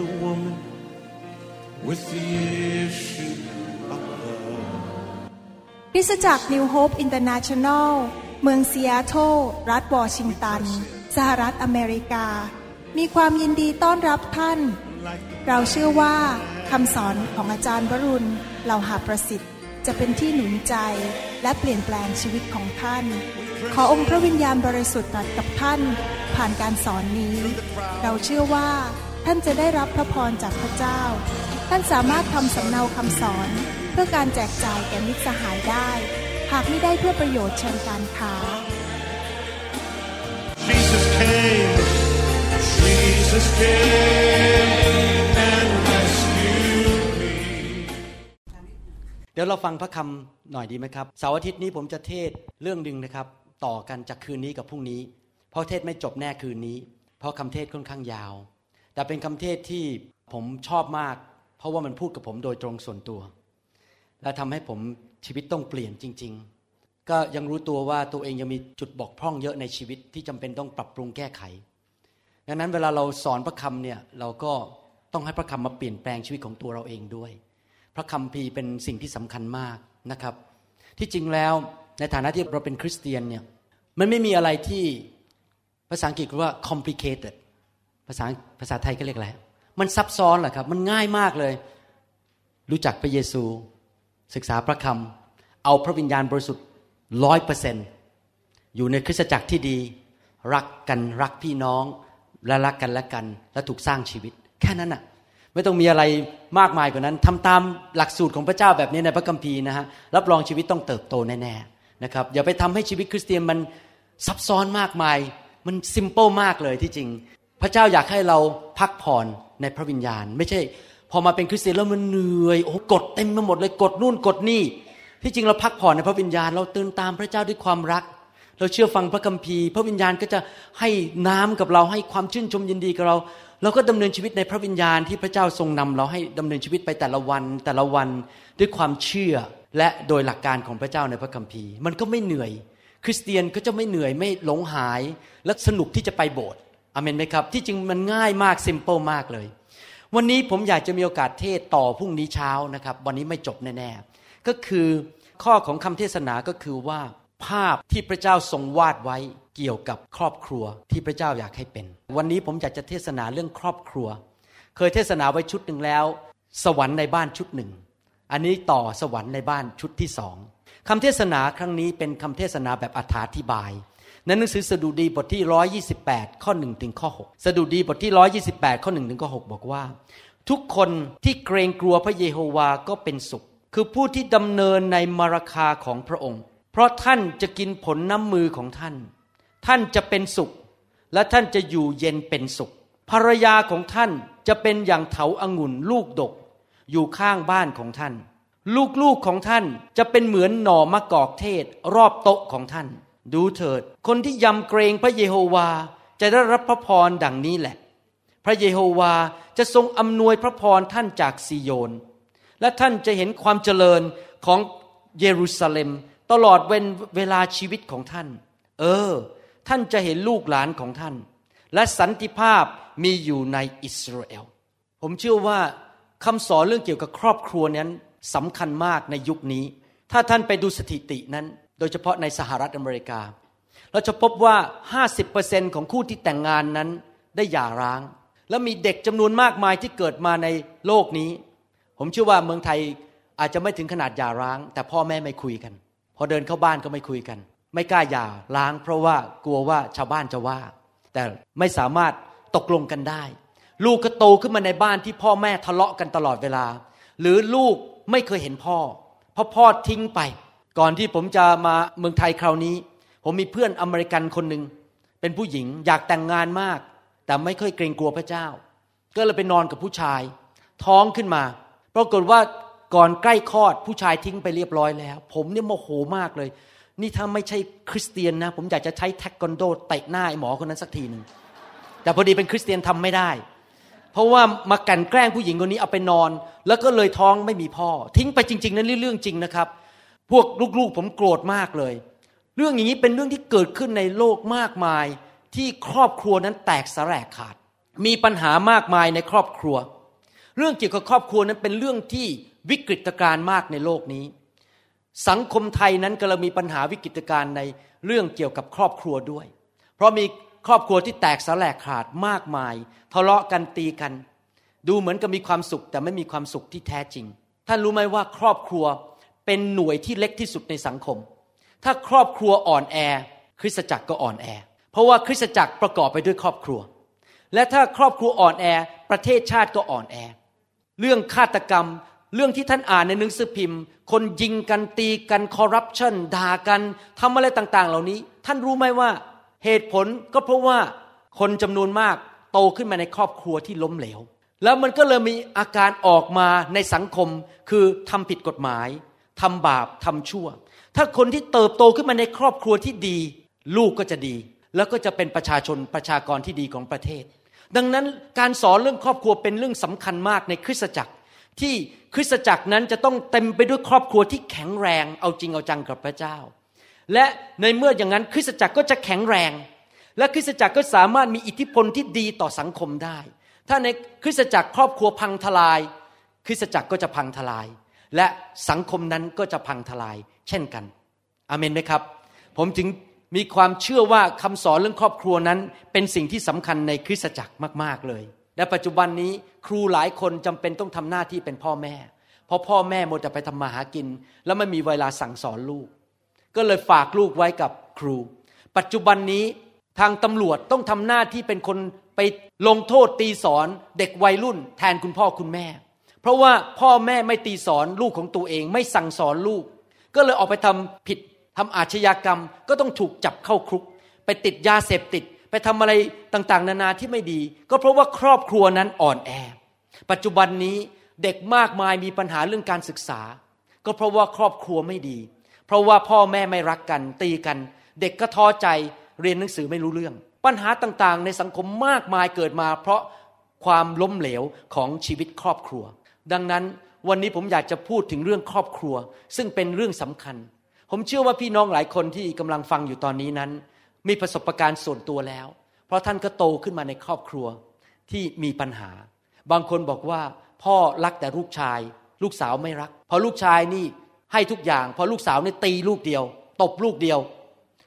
the woman with the issue of blood. คริสตจักร New Hope International เมืองซีแอตเทิลรัฐวอชิงตัน สหรัฐอเมริกา มีความยินดีต้อนรับท่าน เราเชื่อว่าคำสอนของอาจารย์วรุณเหล่าหาประสิทธิ์ จะเป็นที่หนุนใจและเปลี่ยนแปลงชีวิตของท่าน ขอองค์พระวิญญาณบริสุทธิ์ตรัสกับท่าน ผ่านการสอนนี้ เราเชื่อว่า ท่านจะได้รับพระพรจากพระเจ้า ท่านสามารถทำสำเนาคำสอน เพื่อการแจกจ่ายแก่มิตรสหายได้ หากไม่ได้เพื่อประโยชน์เชิงการค้า Jesus came, Jesus came and rescued me. เดี๋ยวเราฟังพระคำหน่อยดีไหมครับเสาร์อาทิตย์นี้ผมจะเทศเรื่องหนึ่งนะครับ ต่อกันจากคืนนี้กับพรุ่งนี้ เพราะเทศไม่จบแน่คืนนี้ เพราะคำเทศค่อนข้างยาว แต่เป็นคำเทศที่ผมชอบมาก เพราะว่ามันพูดกับผมโดยตรงส่วนตัว และทำให้ผมชีวิตต้องเปลี่ยนจริง ๆ ก็ยังรู้ตัวว่าตัวเองยังมีจุดบกพร่องเยอะในชีวิตที่จำเป็นต้องปรับปรุงแก้ไข ดังนั้นเวลาเราสอนพระคำเนี่ยเราก็ต้องให้พระคำมาเปลี่ยนแปลงชีวิตของตัวเราเองด้วย พระคัมภีเป็นสิ่งที่สำคัญมากนะครับ ที่จริงแล้วในฐานะที่เราเป็นคริสเตียนเนี่ยมันไม่มีอะไรที่ภาษาอังกฤษว่า complicated ภาษาภาษาไทยก็เรียกอะไรมันซับซ้อนเหรอครับ มันง่ายมากเลย รู้จักพระเยซู ศึกษาพระคำเอาพระวิญญาณบริสุทธิ์ร้อยเปอร์เซนอยู่ในคริสตจักรที่ดี รักกันรักพี่น้อง และรักกันและกัน และถูกสร้างชีวิต แค่นั้นน่ะไม่ต้องมีอะไรมากมายกว่านั้นทำตามหลักสูตรของพระเจ้าแบบนี้ในพระคัมภีร์นะฮะรับรองชีวิตต้องเติบโตแน่ๆนะครับอย่าไปทำให้ชีวิตคริสเตียนมันซับซ้อนมากมาย มันซิมเปิลมากเลยที่จริง พระเจ้าอยากให้เราพักผ่อนในพระวิญญาณ ไม่ใช่ พอมาเป็นคริสเตียนแล้วมันเหนื่อยโอ้กดเต็มไปหมดเลยกดนู่นกดนี่ ที่จริงเราพักผ่อนในพระวิญญาณ เราตื่นตามพระเจ้าด้วยความรัก เราเชื่อฟังพระคัมภีร์ พระวิญญาณก็จะให้น้ำกับเราให้ความชื่นชมยินดีกับเรา เราก็ดำเนินชีวิตในพระวิญญาณที่พระเจ้าทรงนำเราให้ดำเนินชีวิตไปแต่ละวันแต่ละวันด้วยความเชื่อและโดยหลักการของพระเจ้าในพระคัมภีร์ มันก็ไม่เหนื่อย คริสเตียนก็จะไม่เหนื่อยไม่หลงหายและสนุกที่จะไปโบสถ์ อเมนไหมครับ ที่จริงมันง่ายมากซิมเปิลมากเลย วันนี้ผมอยากจะมีโอกาสเทศต่อพรุ่งนี้เช้านะครับ วันนี้ไม่จบแน่ๆ ก็คือข้อของคำเทศนาก็คือว่าภาพที่พระเจ้าทรงวาดไว้เกี่ยวกับครอบครัวที่พระเจ้าอยากให้เป็น วันนี้ผมอยากจะเทศนาเรื่องครอบครัว เคยเทศนาไว้ชุดหนึ่งแล้ว สวรรค์ในบ้านชุดหนึ่ง อันนี้ต่อสวรรค์ในบ้านชุดที่สองคำเทศนาครั้งนี้เป็นคำเทศนาแบบอธิบาย ในหนังสือสดุดีบทที่ 128 ข้อ1ถึงข้อ6สดุดีบทที่ 128 ข้อ1ถึงข้อ6บอกว่า ทุกคนที่เกรงกลัวพระเยโฮวาก็เป็นสุข คือผู้ที่ดำเนินในมารคาของพระองค์ เพราะท่านจะกินผลน้ำมือของท่าน ท่านจะเป็นสุข และท่านจะอยู่เย็นเป็นสุข ภรรยาของท่านจะเป็นอย่างเถาอางุ่นลูกดก อยู่ข้างบ้านของท่าน ลูกๆของท่านจะเป็นเหมือนหน่อมะกอกเทศ รอบโต๊ะของท่าน ดูเถิด คนที่ยำเกรงพระเยโฮวาจะได้รับพระพรดังนี้แหละ พระเยโฮวาจะทรงอำนวยพระพรท่านจากซีโยน และท่านจะเห็นความเจริญของเยรูซาเล็มตลอดเวนเวลาชีวิตของท่าน เออ ท่านจะเห็นลูกหลานของท่าน และสันติภาพมีอยู่ในอิสราเอล ผมเชื่อว่าคำสอนเรื่องเกี่ยวกับครอบครัวนั้นสำคัญมากในยุคนี้ ถ้าท่านไปดูสถิตินั้น โดยเฉพาะในสหรัฐอเมริกา เราจะพบว่า 50%ของคู่ที่แต่งงานนั้นได้หย่าร้าง และมีเด็กจำนวนมากมายที่เกิดมาในโลกนี้ ผมเชื่อว่าเมืองไทยอาจจะไม่ถึงขนาดหย่าร้าง แต่พ่อแม่ไม่คุยกัน พอเดินเข้าบ้านก็ไม่คุยกัน ไม่กล้าหย่าร้าง เพราะว่ากลัวว่าชาวบ้านจะว่า แต่ไม่สามารถตกลงกันได้ ลูกก็โตขึ้นมาในบ้านที่พ่อแม่ทะเลาะกันตลอดเวลา หรือลูกไม่เคยเห็นพ่อเพราะพ่อทิ้งไป ก่อนที่ผมจะมาเมืองไทยคราวนี้ ผมมีเพื่อนอเมริกันคนหนึ่งเป็นผู้หญิงอยากแต่งงานมาก แต่ไม่เคยเกรงกลัวพระเจ้า ก็เลยไปนอนกับผู้ชาย ท้องขึ้นมาปรากฏว่าก่อนใกล้คลอดผู้ชายทิ้งไปเรียบร้อยแล้ว ผมเนี่ยโมโหมากเลย นี่ถ้าไม่ใช่คริสเตียนนะ ผมอยากจะใช้แท็กกอนโดเตะหน้าไอ้หมอคนนั้นสักทีหนึ่งแต่พอดีเป็นคริสเตียนทำไม่ได้ เพราะว่ามากันแกล้งผู้หญิงคนนี้เอาไปนอน แล้วก็เลยท้องไม่มีพ่อ ทิ้งไปจริง ๆ นั้นเรื่องจริงนะครับ พวกลูกๆผมโกรธมากเลย เรื่องอย่างนี้เป็นเรื่องที่เกิดขึ้นในโลกมากมายที่ครอบครัวนั้นแตกสลายขาด มีปัญหามากมายในครอบครัว เรื่องเกี่ยวกับครอบครัวนั้นเป็นเรื่องที่วิกฤตการณ์มากในโลกนี้ สังคมไทยนั้นกำลังมีปัญหาวิกฤตการณ์ในเรื่องเกี่ยวกับครอบครัวด้วย เพราะมีครอบครัวที่แตกสลายขาดมากมาย ทะเลาะกันตีกัน ดูเหมือนกับมีความสุขแต่ไม่มีความสุขที่แท้จริง ท่านรู้ไหมว่าครอบครัว เป็นหน่วยที่เล็กที่สุดในสังคม ถ้าครอบครัวอ่อนแอ คริสตจักรก็อ่อนแอ เพราะว่าคริสตจักรประกอบไปด้วยครอบครัว และถ้าครอบครัวอ่อนแอ ประเทศชาติก็อ่อนแอ เรื่องฆาตกรรม เรื่องที่ท่านอ่านในหนังสือพิมพ์ คนยิงกันตีกันคอร์รัปชันด่ากันทำอะไรต่างๆ เหล่านี้ ท่านรู้ไหมว่าเหตุผลก็เพราะว่าคนจำนวนมากโตขึ้นมาในครอบครัวที่ล้มเหลว แล้วมันก็เลยมีอาการออกมาในสังคมคือทำผิดกฎหมาย ทำบาปทำชั่ว ถ้าคนที่เติบโตขึ้นมาในครอบครัวที่ดี ลูกก็จะดี แล้วก็จะเป็นประชาชนประชากรที่ดีของประเทศ ดังนั้นการสอนเรื่องครอบครัวเป็นเรื่องสำคัญมากในคริสตจักร ที่คริสตจักรนั้นจะต้องเต็มไปด้วยครอบครัวที่แข็งแรงเอาจริงเอาจังกับพระเจ้า และในเมื่ออย่างนั้นคริสตจักรก็จะแข็งแรง และคริสตจักรก็สามารถมีอิทธิพลที่ดีต่อสังคมได้ ถ้าในคริสตจักรครอบครัวพังทลาย คริสตจักรก็จะพังทลาย และสังคมนั้นก็จะพังทลายเช่นกันอเมนไหมครับ ผมจึงมีความเชื่อว่าคำสอนเรื่องครอบครัวนั้น เป็นสิ่งที่สำคัญในคริสตจักรมาก ๆ เลย และปัจจุบันนี้ครูหลายคนจำเป็นต้องทำหน้าที่เป็นพ่อแม่ เพราะพ่อแม่หมดแต่ไปทำมาหากิน แล้วไม่มีเวลาสั่งสอนลูก ก็เลยฝากลูกไว้กับครู ปัจจุบันนี้ทางตำรวจต้องทำหน้าที่เป็นคนไปลงโทษตีสอนเด็กวัยรุ่น แทนคุณพ่อคุณแม่ เพราะว่าพ่อแม่ไม่ตีสอนลูกของตัวเอง ไม่สั่งสอนลูก ก็เลยออกไปทำผิดทำอาชญากรรม ก็ต้องถูกจับเข้าคุก ไปติดยาเสพติด ไปทำอะไรต่างๆ นานาที่ไม่ดี ก็เพราะว่าครอบครัวนั้นอ่อนแอ ปัจจุบันนี้เด็กมากมายมีปัญหาเรื่องการศึกษา ก็เพราะว่าครอบครัวไม่ดี เพราะว่าพ่อแม่ไม่รักกันตีกัน เด็กก็ท้อใจเรียนหนังสือไม่รู้เรื่อง ปัญหาต่างๆ ในสังคมมากมายเกิดมา เพราะความล้มเหลวของชีวิตครอบครัว ดังนั้นวันนี้ผมอยากจะพูดถึงเรื่องครอบครัว ซึ่งเป็นเรื่องสำคัญ ผมเชื่อว่าพี่น้องหลายคนที่กำลังฟังอยู่ตอนนี้นั้น มีประสบการณ์ส่วนตัวแล้ว เพราะท่านก็โตขึ้นมาในครอบครัวที่มีปัญหา บางคนบอกว่าพ่อรักแต่ลูกชาย ลูกสาวไม่รัก พอลูกชายนี่ให้ทุกอย่าง พอลูกสาวนี่ตีลูกเดียว ตบลูกเดียว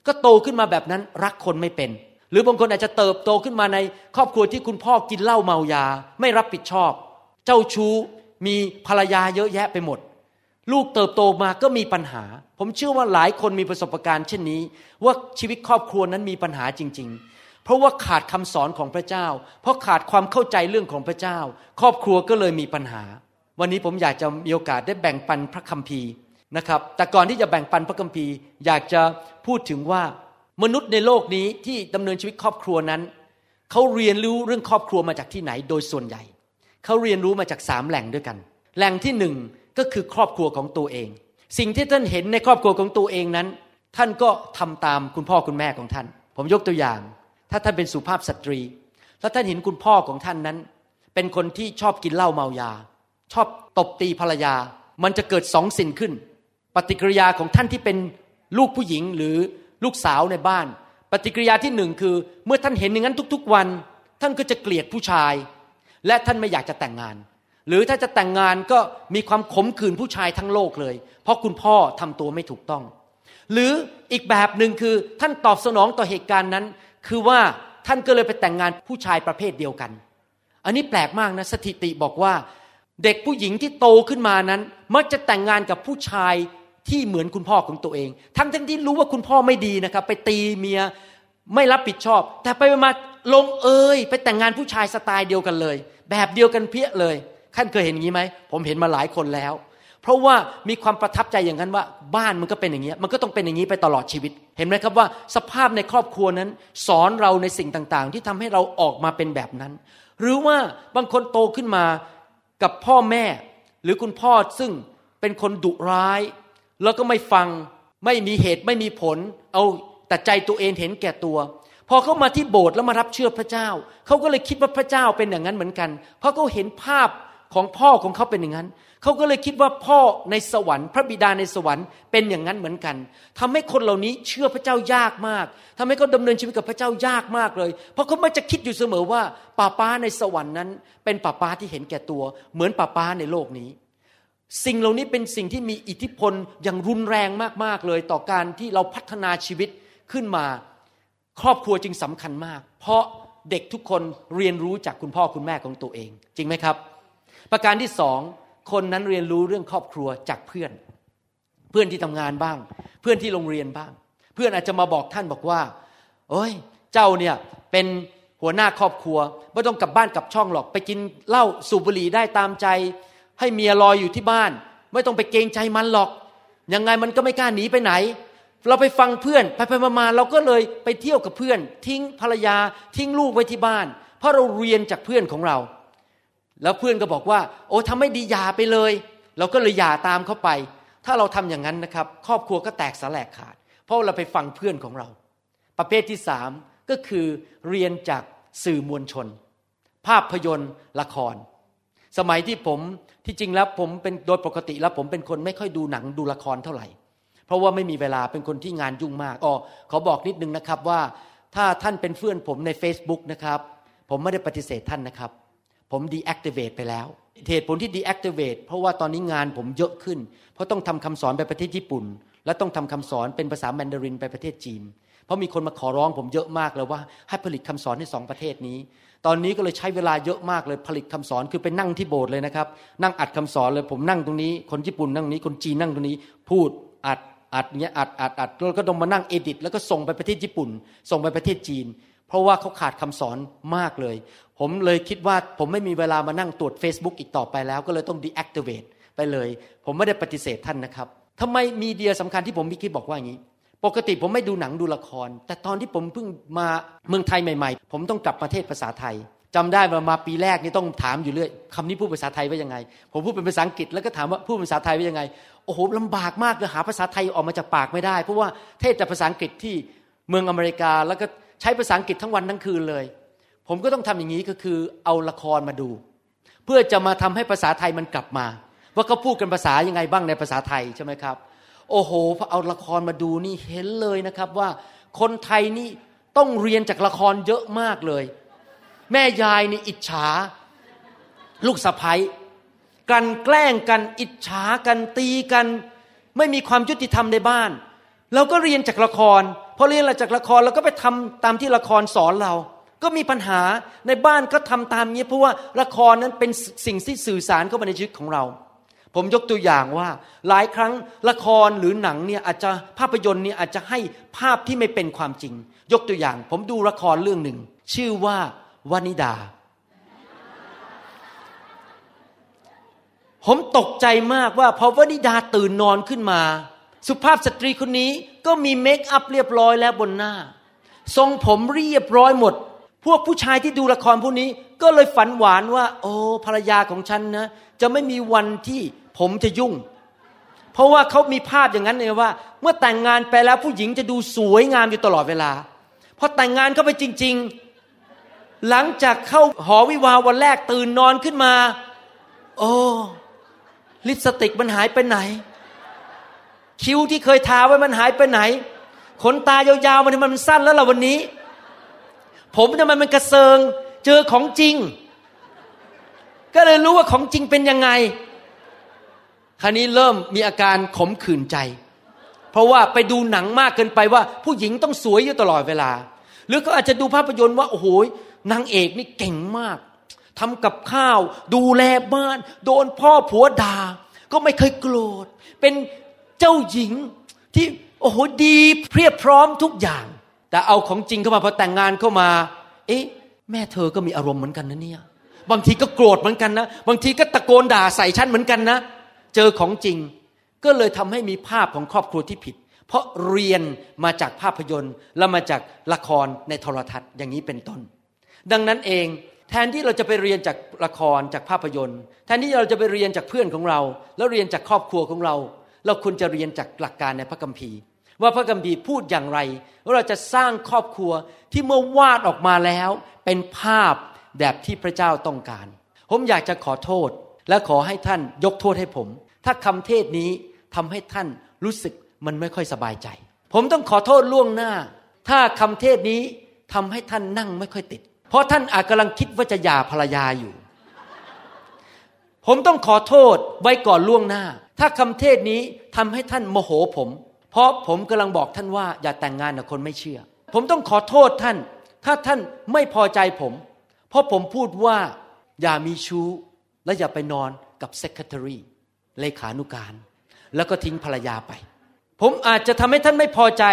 ก็โตขึ้นมาแบบนั้นรักคนไม่เป็น หรือบางคนอาจจะเติบโตขึ้นมาในครอบครัวที่คุณพ่อกินเหล้าเมายา ไม่รับผิดชอบ เจ้าชู้ มีภรรยาเยอะแยะไปหมด ลูกเติบโตมาก็มีปัญหา ผมเชื่อว่าหลายคนมีประสบการณ์เช่นนี้ ว่าชีวิตครอบครัวนั้นมีปัญหาจริง ๆ เพราะว่าขาดคำสอนของพระเจ้า เพราะขาดความเข้าใจเรื่องของพระเจ้า ครอบครัวก็เลยมีปัญหา วันนี้ผมอยากจะมีโอกาสได้แบ่งปันพระคัมภีร์นะครับ แต่ก่อนที่จะแบ่งปันพระคัมภีร์ อยากจะพูดถึงว่ามนุษย์ในโลกนี้ที่ดำเนินชีวิตครอบครัวนั้นเขาเรียนรู้เรื่องครอบครัวมาจากที่ไหนโดยส่วนใหญ่ เขาเรียนรู้มาจากสามแหล่งด้วยกัน แหล่งที่หนึ่งก็คือครอบครัวของตัวเอง สิ่งที่ท่านเห็นในครอบครัวของตัวเองนั้น ท่านก็ทำตามคุณพ่อคุณแม่ของท่าน ผมยกตัวอย่าง ถ้าท่านเป็นสุภาพสตรี แล้วท่านเห็นคุณพ่อของท่านนั้น เป็นคนที่ชอบกินเหล้าเมายา ชอบตบตีภรรยา มันจะเกิดสองสิ่งขึ้น ปฏิกิริยาของท่านที่เป็นลูกผู้หญิงหรือลูกสาวในบ้าน ปฏิกิริยาที่หนึ่งคือ เมื่อท่านเห็นอย่างนั้นทุก ๆ วัน ท่านก็จะเกลียดผู้ชาย และท่านไม่อยากจะแต่งงาน หรือถ้าจะแต่งงานก็มีความขมขื่นผู้ชายทั้งโลกเลย เพราะคุณพ่อทำตัวไม่ถูกต้อง หรืออีกแบบหนึ่งคือท่านตอบสนองต่อเหตุการณ์นั้น คือว่าท่านก็เลยไปแต่งงานผู้ชายประเภทเดียวกัน อันนี้แปลกมากนะสถิติบอกว่า เด็กผู้หญิงที่โตขึ้นมานั้น มักจะแต่งงานกับผู้ชายที่เหมือนคุณพ่อของตัวเอง ทั้งทั้งที่รู้ว่าคุณพ่อไม่ดีนะครับ ไปตีเมียไม่รับผิดชอบ แต่ไปมาลงเอยไปแต่งงานผู้ชายสไตล์เดียวกันเลย แบบเดียวกันเพี้ยเลยท่านเคยเห็นอย่างนี้ไหมผมเห็นมาหลายคนแล้ว เพราะว่ามีความประทับใจอย่างนั้นว่า บ้านมันก็เป็นอย่างนี้มันก็ต้องเป็นอย่างนี้ไปตลอดชีวิต เห็นไหมครับว่า สภาพในครอบครัวนั้น สอนเราในสิ่งต่างๆ ที่ทำให้เราออกมาเป็นแบบนั้น หรือว่าบางคนโตขึ้นมากับพ่อแม่ หรือคุณพ่อซึ่งเป็นคนดุร้าย แล้วก็ไม่ฟังไม่มีเหตุไม่มีผล เอาแต่ใจตัวเองเห็นแก่ตัว พอเขามาที่โบสถ์แล้วมารับเชื่อพระเจ้า เขาก็เลยคิดว่าพระเจ้าเป็นอย่างนั้นเหมือนกัน เพราะเขาเห็นภาพของพ่อของเขาเป็นอย่างนั้น เขาก็เลยคิดว่าพ่อในสวรรค์ พระบิดาในสวรรค์เป็นอย่างนั้นเหมือนกันทำให้คนเหล่านี้เชื่อพระเจ้ายากมากทำให้เขาดำเนินชีวิตกับพระเจ้ายากมากเลย เพราะเขาไม่จะคิดอยู่เสมอว่าป้าป้าในสวรรค์นั้น เป็นป้าป้าที่เห็นแก่ตัว เหมือนป้าป้าในโลกนี้ สิ่งเหล่านี้เป็นสิ่งที่มีอิทธิพลอย่างรุนแรงมากๆเลย ต่อการที่เราพัฒนาชีวิตขึ้นมา ครอบครัวจึงสำคัญมาก เพราะเด็กทุกคนเรียนรู้จากคุณพ่อคุณแม่ของตัวเอง จริงไหมครับ ประการที่สองคนนั้นเรียนรู้เรื่องครอบครัวจากเพื่อน เพื่อนที่ทำงานบ้าง เพื่อนที่โรงเรียนบ้าง เพื่อนอาจจะมาบอกท่านบอกว่าโอ้ย เจ้าเนี่ยเป็นหัวหน้าครอบครัวไม่ต้องกลับบ้านกลับช่องหรอก ไปกินเหล้าสูบบุหรี่ได้ตามใจ ให้เมียรอยอยู่ที่บ้าน ไม่ต้องไปเกรงใจมันหรอก ยังไงมันก็ไม่กล้าหนีไปไหน เราไปฟังเพื่อนไปไปมาๆเราก็เลยไปเที่ยวกับเพื่อน ทิ้งภรรยาทิ้งลูกไว้ที่บ้าน เพราะเราเรียนจากเพื่อนของเรา แล้วเพื่อนก็บอกว่า โอ้ทำไม่ดีหย่าไปเลย เราก็เลยหย่าตามเขาไป ถ้าเราทำอย่างนั้นนะครับ ครอบครัวก็แตกสลายขาด เพราะเราไปฟังเพื่อนของเรา ประเภทที่สามก็คือเรียนจากสื่อมวลชน ภาพยนตร์ละคร สมัยที่ผมที่จริงแล้วผมเป็นโดยปกติแล้วผมเป็นคนไม่ค่อยดูหนังดูละครเท่าไหร่ เพราะว่าไม่มีเวลาเป็นคนที่งานยุ่งมากอ๋อขอบอกนิดนึงนะครับว่าถ้าท่านเป็นเพื่อนผมใน Facebook นะครับ ผมไม่ได้ปฏิเสธท่านนะครับ ผม deactivate ไปแล้วเหตุผลที่ deactivate เพราะว่าตอนนี้งานผมเยอะขึ้น เพราะต้องทำคำสอนไปประเทศญี่ปุ่น และต้องทำคำสอนเป็นภาษาแมนดารินไปประเทศจีน เพราะมีคนมาขอร้องผมเยอะมากเลยว่าให้ผลิตคำสอนให้สองประเทศนี้ ตอนนี้ก็เลยใช้เวลาเยอะมากเลยผลิตคำสอนคือไปนั่งที่โบสถ์เลยนะครับ นั่งอัดคำสอนเลยผมนั่งตรงนี้ คนญี่ปุ่นนั่งตรงนี้คนจีนนั่งตรงนี้ พูดอัด อัดเนี้ยอัดอัดอัดแล้วก็ต้องมานั่งเอดิตแล้วก็ส่งไปประเทศญี่ปุ่น ส่งไปประเทศจีน เพราะว่าเขาขาดคำสอนมากเลย ผมเลยคิดว่าผมไม่มีเวลามานั่งตรวจ Facebook อีกต่อไปแล้ว ก็เลยต้อง deactivate ไปเลย ผมไม่ได้ปฏิเสธท่านนะครับทำไมมีเดียสำคัญที่ผมมิคิดบอกว่าอย่างนี้ ปกติผมไม่ดูหนังดูละคร แต่ตอนที่ผมเพิ่งมาเมืองไทยใหม่ ๆ ผมต้องกลับประเทศภาษาไทย จำได้มามาปีแรกนี่ต้องถามอยู่เรื่อยคำนี้พูดภาษาไทยว่ายังไง ผมพูดเป็นภาษาอังกฤษแล้วก็ถามว่าพูดภาษาไทยว่ายังไงโอ้โหลำบากมากเลยหาภาษาไทยออกมาจากปากไม่ได้เพราะว่าเทศแต่ภาษาอังกฤษที่เมืองอเมริกา แล้วก็ใช้ภาษาอังกฤษทั้งวันทั้งคืนเลย ผมก็ต้องทำอย่างนี้ก็คือเอาละครมาดู เพื่อจะมาทำให้ภาษาไทยมันกลับมา ว่าเขาพูดกันภาษายังไงบ้างในภาษาไทยใช่ไหมครับ โอ้โหพอเอาละครมาดูนี่เห็นเลยนะครับว่าคนไทยนี่ต้องเรียนจากละครเยอะมากเลย แม่ยายนี่อิจฉา ลูกสะพ้ยกันแกล้งกันอิจฉากันตีกัน ไม่มีความยุติธรรมในบ้าน เราก็เรียนจากละครพอเรียนจากละครเราก็ไปทำตามที่ละครสอนเรา ก็มีปัญหาในบ้านก็ทำตามนี้เพราะว่าละครนั้นเป็นสิ่งที่สื่อสารเข้ามาในชีวิตของเรา ผมยกตัวอย่างว่า หลายครั้งละครหรือหนังเนี่ยอาจจะภาพยนตร์เนี่ยอาจจะให้ภาพที่ไม่เป็นความจริง ยกตัวอย่าง ผมดูละครเรื่องหนึ่ง ชื่อว่า วานิดา ผมตกใจมากว่าพอวานิดาตื่นนอนขึ้นมา สุภาพสตรีคนนี้ก็มีเมคอัพเรียบร้อยแล้วบนหน้า ทรงผมเรียบร้อยหมด พวกผู้ชายที่ดูละครพวกนี้ก็เลยฝันหวานว่า โอ้ภรรยาของฉันนะ จะไม่มีวันที่ผมจะยุ่ง เพราะว่าเขามีภาพอย่างนั้นเลยว่า เมื่อแต่งงานไปแล้วผู้หญิงจะดูสวยงามอยู่ตลอดเวลาพอแต่งงานเข้าไปจริง หลังจากเข้าหอวิวาวันแรกตื่นนอนขึ้นมา โอ้ ลิปสติกมันหายไปไหน คิ้วที่เคยทาไว้มันหายไปไหน ขนตายาวๆมันมันสั้นแล้วล่ะวันนี้ ผมทำไมมันกระเซิง เจอของจริง ก็เลยรู้ว่าของจริงเป็นยังไงคราวนี้เริ่มมีอาการขมขื่นใจ เพราะว่าไปดูหนังมากเกินไปว่า ผู้หญิงต้องสวยอยู่ตลอดเวลา หรือก็อาจจะดูภาพยนตร์ว่าโอ้โห นางเอกนี่เก่งมากทำกับข้าว ดูแลบ้าน โดนพ่อผัวด่า ก็ไม่เคยโกรธ เป็นเจ้าหญิงที่โอ้โหดีเพียบพร้อมทุกอย่าง แต่เอาของจริงเข้ามาพอแต่งงานเข้ามา เอ๊ะ แม่เธอก็มีอารมณ์เหมือนกันนะเนี่ย บางทีก็โกรธเหมือนกันนะ บางทีก็ตะโกนด่าใส่ฉันเหมือนกันนะ เจอของจริง ก็เลยทำให้มีภาพของครอบครัวที่ผิด เพราะเรียนมาจากภาพยนตร์และมาจากละครในโทรทัศน์อย่างนี้เป็นต้น ดังนั้นเองแทนที่เราจะไปเรียนจากละครจากภาพยนตร์ แทนที่เราจะไปเรียนจากเพื่อนของเรา แล้วเรียนจากครอบครัวของเรา เราควรจะเรียนจากหลักการในพระคัมภีร์ ว่าพระคัมภีร์พูดอย่างไรว่าเราจะสร้างครอบครัวที่เมื่อวาดออกมาแล้ว เป็นภาพแบบที่พระเจ้าต้องการ ผมอยากจะขอโทษและขอให้ท่านยกโทษให้ผม ถ้าคำเทศนี้ทำให้ท่านรู้สึกมันไม่ค่อยสบายใจ ผมต้องขอโทษล่วงหน้า ถ้าคำเทศนี้ทำให้ท่านนั่งไม่ค่อยติด เพราะท่านอาจกำลังคิดว่าจะหย่าภรรยาอยู่ ผมต้องขอโทษไว้ก่อนล่วงหน้า ถ้าคำเทศนี้ทำให้ท่านโมโหผม เพราะผมกำลังบอกท่านว่าอย่าแต่งงานกับคนไม่เชื่อ ผมต้องขอโทษท่าน ถ้าท่านไม่พอใจผม เพราะผมพูดว่าอย่ามีชู้ และอย่าไปนอนกับ secretary เลขานุการ แล้วก็ทิ้งภรรยาไป ผมอาจจะทำให้ท่านไม่พอใจ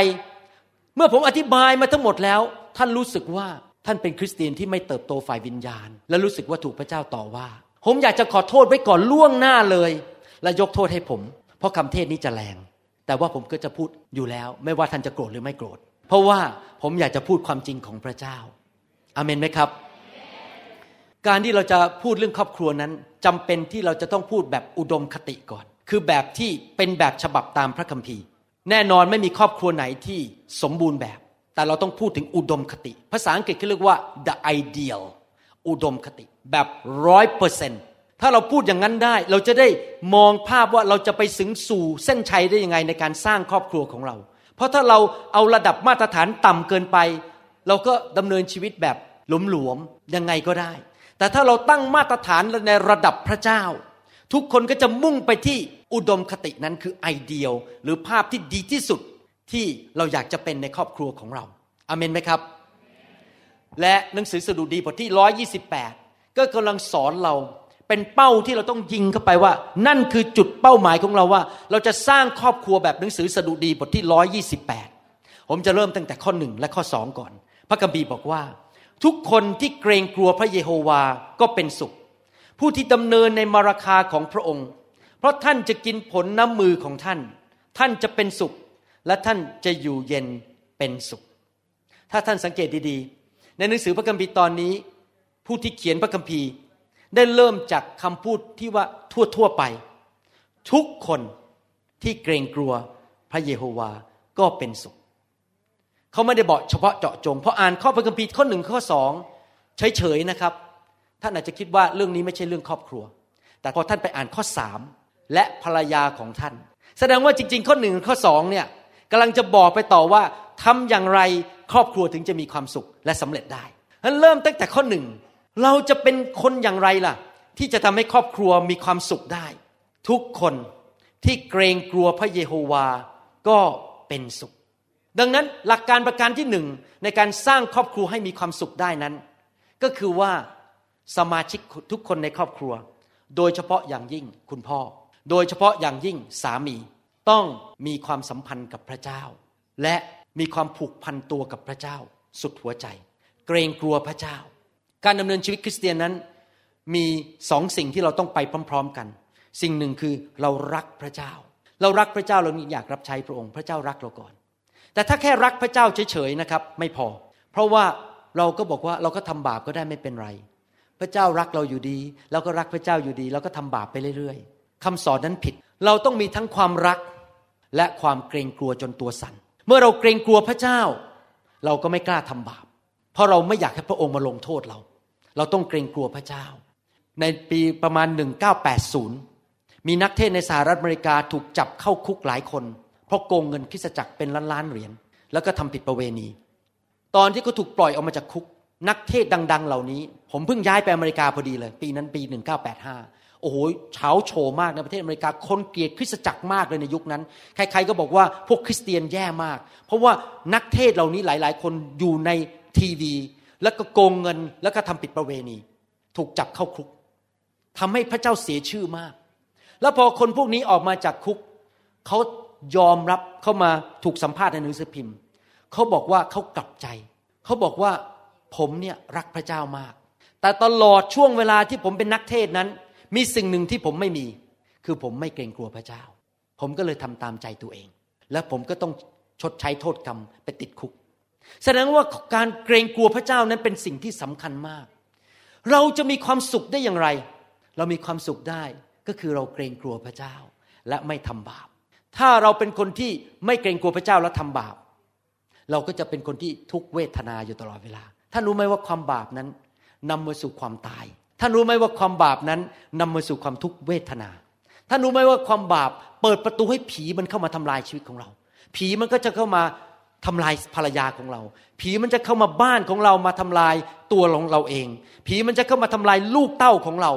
เมื่อผมอธิบายมาทั้งหมดแล้ว ท่านรู้สึกว่า ท่านเป็นคริสเตียนที่ไม่เติบโตฝ่ายวิญญาณ และรู้สึกว่าถูกพระเจ้าต่อว่า ผมอยากจะขอโทษไว้ก่อนล่วงหน้าเลย และยกโทษให้ผม เพราะคำเทศนี้จะแรง แต่ว่าผมก็จะพูดอยู่แล้ว ไม่ว่าท่านจะโกรธหรือไม่โกรธ เพราะว่าผมอยากจะพูดความจริงของพระเจ้าอาเมนไหมครับ การที่เราจะพูดเรื่องครอบครัวนั้นจำเป็นที่เราจะต้องพูดแบบอุดมคติก่อน คือแบบที่เป็นแบบฉบับตามพระคัมภีร์ แน่นอนไม่มีครอบครัวไหนที่สมบูรณ์แบบ แต่เราต้องพูดถึงอุดมคติ ภาษาอังกฤษเขาเรียกว่า the ideal อุดมคติแบบร้อยเปอร์เซนถ้าเราพูดอย่างนั้นได้ เราจะได้มองภาพว่าเราจะไปสึงสู่เส้นชัยได้ยังไงในการสร้างครอบครัวของเรา เพราะถ้าเราเอาระดับมาตรฐานต่ำเกินไป เราก็ดำเนินชีวิตแบบหลวมๆยังไงก็ได้ แต่ถ้าเราตั้งมาตรฐานในระดับพระเจ้า ทุกคนก็จะมุ่งไปที่อุดมคตินั้นคือไอเดียลหรือภาพที่ดีที่สุด ที่เราอยากจะเป็นในครอบครัวของเราอเมนไหมครับ และหนังสือสดุดีบทที่ 128 ก็กำลังสอนเราเป็นเป้าที่เราต้องยิงเข้าไปว่า นั่นคือจุดเป้าหมายของเราว่า เราจะสร้างครอบครัวแบบหนังสือสดุดีบทที่ 128 ผมจะเริ่มตั้งแต่ข้อหนึ่งและข้อสองก่อน พระคัมภีบอกว่า ทุกคนที่เกรงกลัวพระเยโฮวาก็เป็นสุข ผู้ที่ดำเนินในมาราคาของพระองค์ เพราะท่านจะกินผลน้ำมือของท่าน ท่านจะเป็นสุข และท่านจะอยู่เย็นเป็นสุข ถ้าท่านสังเกตดีๆ ในหนังสือพระคัมภีร์ตอนนี้ ผู้ที่เขียนพระคัมภีร์ ได้เริ่มจากคำพูดที่ว่าทั่วๆไป ทุกคนที่เกรงกลัวพระเยโฮวาก็เป็นสุข เขาไม่ได้บอกเฉพาะเจาะจง เพราะอ่านข้อพระคัมภีร์ข้อหนึ่งข้อสองเฉยๆนะครับ ท่านอาจจะคิดว่าเรื่องนี้ไม่ใช่เรื่องครอบครัว แต่พอท่านไปอ่านข้อสามและภรรยาของท่าน แสดงว่าจริง ๆ ข้อหนึ่งข้อสองเนี่ย กำลังจะบอกไปต่อว่าทำอย่างไรครอบครัวถึงจะมีความสุขและสำเร็จได้ฉะนั้นเริ่มตั้งแต่ข้อหนึ่งเราจะเป็นคนอย่างไรล่ะ ที่จะทำให้ครอบครัวมีความสุขได้ ทุกคนที่เกรงกลัวพระเยโฮวาก็เป็นสุข ดังนั้นหลักการประการที่หนึ่งในการสร้างครอบครัวให้มีความสุขได้นั้น ก็คือว่าสมาชิกทุกคนในครอบครัว โดยเฉพาะอย่างยิ่งคุณพ่อ โดยเฉพาะอย่างยิ่งสามี ต้องมีความสัมพันธ์กับพระเจ้า และมีความผูกพันตัวกับพระเจ้า สุดหัวใจ เกรงกลัวพระเจ้า การดำเนินชีวิตคริสเตียนนั้น มีสองสิ่งที่เราต้องไปพร้อม ๆกัน สิ่งหนึ่งคือเรารักพระเจ้า เรารักพระเจ้าเราอยากรับใช้พระองค์พระเจ้ารักเราก่อน แต่ถ้าแค่รักพระเจ้าเฉยๆนะครับไม่พอ เพราะว่าเราก็บอกว่าเราก็ทำบาปก็ได้ไม่เป็นไร พระเจ้ารักเราอยู่ดี เราก็รักพระเจ้าอยู่ดี เราก็ทำบาปไปเรื่อย ๆคำสอนนั้นผิด เราต้องมีทั้งความรักและความเกรงกลัวจนตัวสัน่น เมื่อเราเกรงกลัวพระเจ้า เราก็ไม่กล้าทำบาป เพราะเราไม่อยากให้พระองค์มาลงโทษเรา เราต้องเกรงกลัวพระเจ้า ในปีประมาณ 1980 มีนักเทศในสหรัฐอเมริกาถูกจับเข้าคุกหลายคน เพราะโกงเงินคริสจักรเป็นล้านล้านเหรียญแล้วก็ทำผิดประเวณี ตอนที่เขาถูกปล่อยออกมาจากคุก นักเทศดัง ๆ เหล่านี้ ผมเพิ่งย้ายไปอเมริกาพอดีเลย ปีนั้นปี 1985 โอ้โหเฉาโฉมากในประเทศอเมริกาคนเกลียดคริสตจักรมากเลยในยุคนั้น ใครๆก็บอกว่าพวกคริสเตียนแย่มาก เพราะว่านักเทศเหล่านี้หลาย ๆ คนอยู่ในทีวี แล้วก็โกงเงินแล้วก็ทำผิดประเวณี ถูกจับเข้าคุกทำให้พระเจ้าเสียชื่อมาก แล้วพอคนพวกนี้ออกมาจากคุกเขายอมรับเข้ามาถูกสัมภาษณ์ในหนังสือพิมพ์เขาบอกว่าเขากลับใจเขาบอกว่าผมเนี่ยรักพระเจ้ามาก แต่ตลอดช่วงเวลาที่ผมเป็นนักเทศนั้น มีสิ่งหนึ่งที่ผมไม่มี คือผมไม่เกรงกลัวพระเจ้า ผมก็เลยทำตามใจตัวเอง และผมก็ต้องชดใช้โทษกรรมไปติดคุก แสดงว่าการเกรงกลัวพระเจ้านั้นเป็นสิ่งที่สำคัญมาก เราจะมีความสุขได้อย่างไร เรามีความสุขได้ก็คือเราเกรงกลัวพระเจ้าและไม่ทำบาป ถ้าเราเป็นคนที่ไม่เกรงกลัวพระเจ้าและทำบาป เราก็จะเป็นคนที่ทุกเวทนาอยู่ตลอดเวลาท่านรู้ไหมว่าความบาปนั้นนำมาสู่ความตาย ท่านรู้ไหมว่าความบาปนั้นนำมาสู่ความทุกขเวทนา ท่านรู้ไหมว่าความบาปเปิดประตูให้ผีมันเข้ามาทำลายชีวิตของเรา ผีมันก็จะเข้ามาทำลายภรรยาของเรา ผีมันจะเข้ามาบ้านของเรามาทำลายตัวของเราเอง ผีมันจะเข้ามาทำลายลูกเต้าของเรา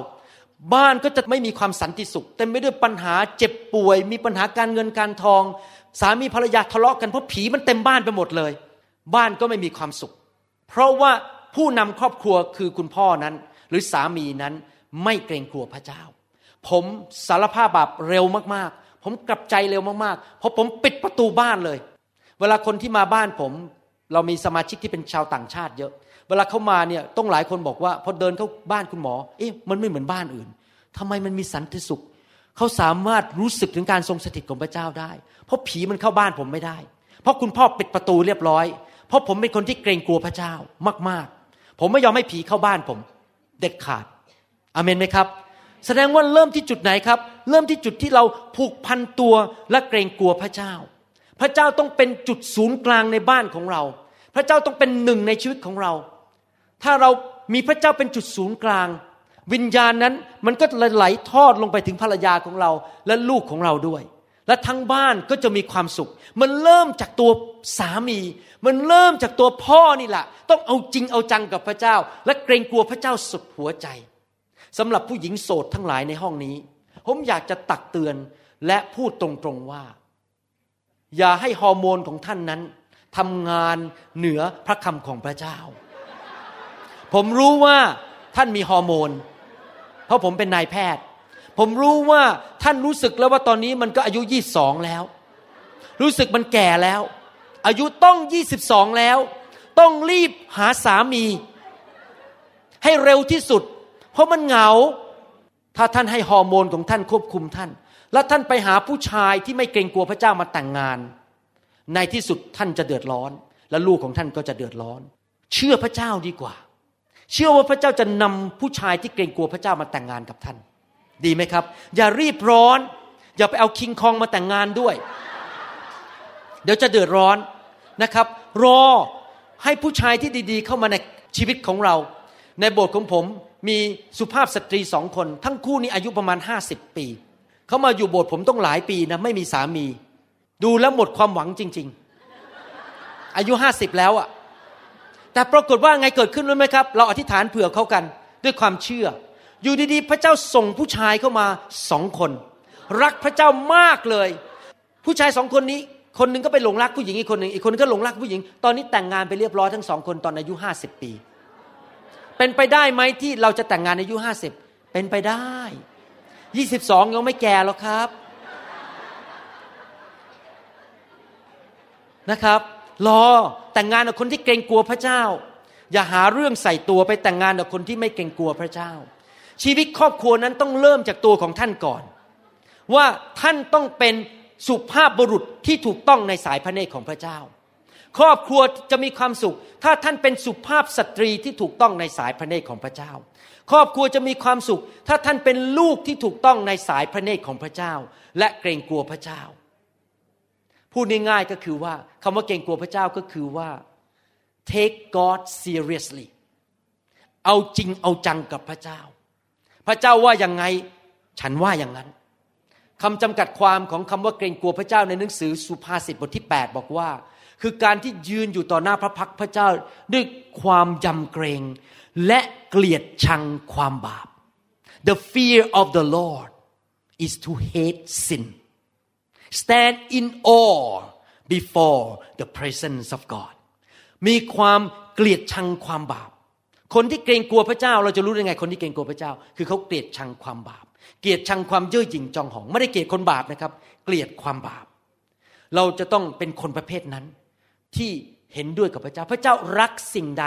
บ้านก็จะไม่มีความสันติสุขเต็มไปด้วยปัญหาเจ็บป่วย มีปัญหาการเงินการทอง สามีภรรยาทะเลาะกันเพราะผีมันเต็มบ้านไปหมดเลย บ้านก็ไม่มีความสุข เพราะว่าผู้นำครอบครัวคือคุณพ่อนั้น รือสามีนั้นไม่เกรงกลัวพระเจ้า ผมสารภาพบาปเร็วมากๆ ผมกลับใจเร็วมากๆเพราะผมปิดประตูบ้านเลย เวลาคนที่มาบ้านผม เรามีสมาชิกที่เป็นชาวต่างชาติเยอะ เวลาเขามาเนี่ยต้องหลายคนบอกว่าพอเดินเข้าบ้านคุณหมอ เอ๊ะมันไม่เหมือนบ้านอื่นทำไมมันมีสันติสุขเขาสามารถรู้สึกถึงการทรงสถิตของพระเจ้าได้ เพราะผีมันเข้าบ้านผมไม่ได้ เพราะคุณพ่อปิดประตูเรียบร้อย เพราะผมเป็นคนที่เกรงกลัวพระเจ้ามากๆ ผมไม่ยอมให้ผีเข้าบ้านผม เด็ดขาดอเมนไหมครับ แสดงว่าเริ่มที่จุดไหนครับ เริ่มที่จุดที่เราผูกพันตัวและเกรงกลัวพระเจ้า พระเจ้าต้องเป็นจุดศูนย์กลางในบ้านของเรา พระเจ้าต้องเป็นหนึ่งในชีวิตของเรา ถ้าเรามีพระเจ้าเป็นจุดศูนย์กลาง วิญญาณนั้นมันก็ไหลทอดลงไปถึงภรรยาของเราและลูกของเราด้วย และทั้งบ้านก็จะมีความสุข มันเริ่มจากตัวสามี มันเริ่มจากตัวพ่อนี่แหละ ต้องเอาจริงเอาจังกับพระเจ้า และเกรงกลัวพระเจ้าสุดหัวใจสำหรับผู้หญิงโสดทั้งหลายในห้องนี้ ผมอยากจะตักเตือนและพูดตรงๆว่า อย่าให้ฮอร์โมนของท่านนั้นทำงานเหนือพระคำของพระเจ้า ผมรู้ว่าท่านมีฮอร์โมน เพราะผมเป็นนายแพทย์ ผมรู้ว่าท่านรู้สึกแล้วว่าตอนนี้มันก็อายุยี่สองแล้ว รู้สึกมันแก่แล้ว อายุต้องยี่สิบสองแล้ว ต้องรีบหาสามี ให้เร็วที่สุด เพราะมันเหงา ถ้าท่านให้ฮอร์โมนของท่านควบคุมท่าน แล้วท่านไปหาผู้ชายที่ไม่เกรงกลัวพระเจ้ามาแต่งงาน ในที่สุดท่านจะเดือดร้อน และลูกของท่านก็จะเดือดร้อน เชื่อพระเจ้าดีกว่า เชื่อว่าพระเจ้าจะนำผู้ชายที่เกรงกลัวพระเจ้ามาแต่งงานกับท่าน ดีไหมครับ อย่ารีบร้อน อย่าไปเอาคิงคองมาแต่งงานด้วย เดี๋ยวจะเดือดร้อนนะครับ รอให้ผู้ชายที่ดีๆ เข้ามาในชีวิตของเรา ในโบสถ์ของผมมีสุภาพสตรีสองคน ทั้งคู่นี้อายุประมาณห้าสิบปี เขามาอยู่โบสถ์ผมต้องหลายปีนะไม่มีสามี ดูแล้วหมดความหวังจริง ๆ อายุห้าสิบแล้วอะแต่ปรากฏว่าไงเกิดขึ้นรู้ไหมครับ เราอธิษฐานเผื่อเขากันด้วยความเชื่อ อยู่ดีๆ พระเจ้าส่งผู้ชายเข้ามาสองคน รักพระเจ้ามากเลย ผู้ชายสองคนนี้ คนหนึ่งก็ไปหลงรักผู้หญิงอีกคนหนึ่งอีกคนก็หลงรักผู้หญิง ตอนนี้แต่งงานไปเรียบร้อยทั้งสองคนตอนอายุห้าสิบปี เป็นไปได้ไหมที่เราจะแต่งงานอายุห้าสิบเป็นไปได้ยี่สิบสองยังไม่แก่หรอกครับนะครับรอแต่งงานกับคนที่เกรงกลัวพระเจ้า อย่าหาเรื่องใส่ตัวไปแต่งงานกับคนที่ไม่เกรงกลัวพระเจ้า ชีวิตครอบครัวนั้นต้องเริ่มจากตัวของท่านก่อน ว่าท่านต้องเป็นสุภาพบุรุษที่ถูกต้องในสายพระเนตรของพระเจ้า ครอบครัวจะมีความสุข ถ้าท่านเป็นสุภาพสตรีที่ถูกต้องในสายพระเนตรของพระเจ้า ครอบครัวจะมีความสุข ถ้าท่านเป็นลูกที่ถูกต้องในสายพระเนตรของพระเจ้า และเกรงกลัวพระเจ้า พูดง่ายๆก็คือว่าคำว่าเกรงกลัวพระเจ้าก็คือว่า take God seriously เอาจริงเอาจังกับพระเจ้า พระเจ้าว่ายังไงฉันว่าอย่างนั้นคำจำกัดความของคำว่าเกรงกลัวพระเจ้าในหนังสือสุภาษิตบทที่ 8 บอกว่า คือการที่ยืนอยู่ต่อหน้าพระพักพระเจ้าด้วยความยำเกรง และเกลียดชังความบาป The fear of the Lord is to hate sin stand in awe before the presence of God มีความเกลียดชังความบาป คนที่เกรงกลัวพระเจ้า เราจะรู้ได้ไงคนที่เกรงกลัวพระเจ้า คือเขาเกลียดชังความบาป เกลียดชังความเย่อหยิ่งจองหอง ไม่ได้เกลียดคนบาปนะครับ เกลียดความบาป เราจะต้องเป็นคนประเภทนั้น ที่เห็นด้วยกับพระเจ้า พระเจ้ารักสิ่งใด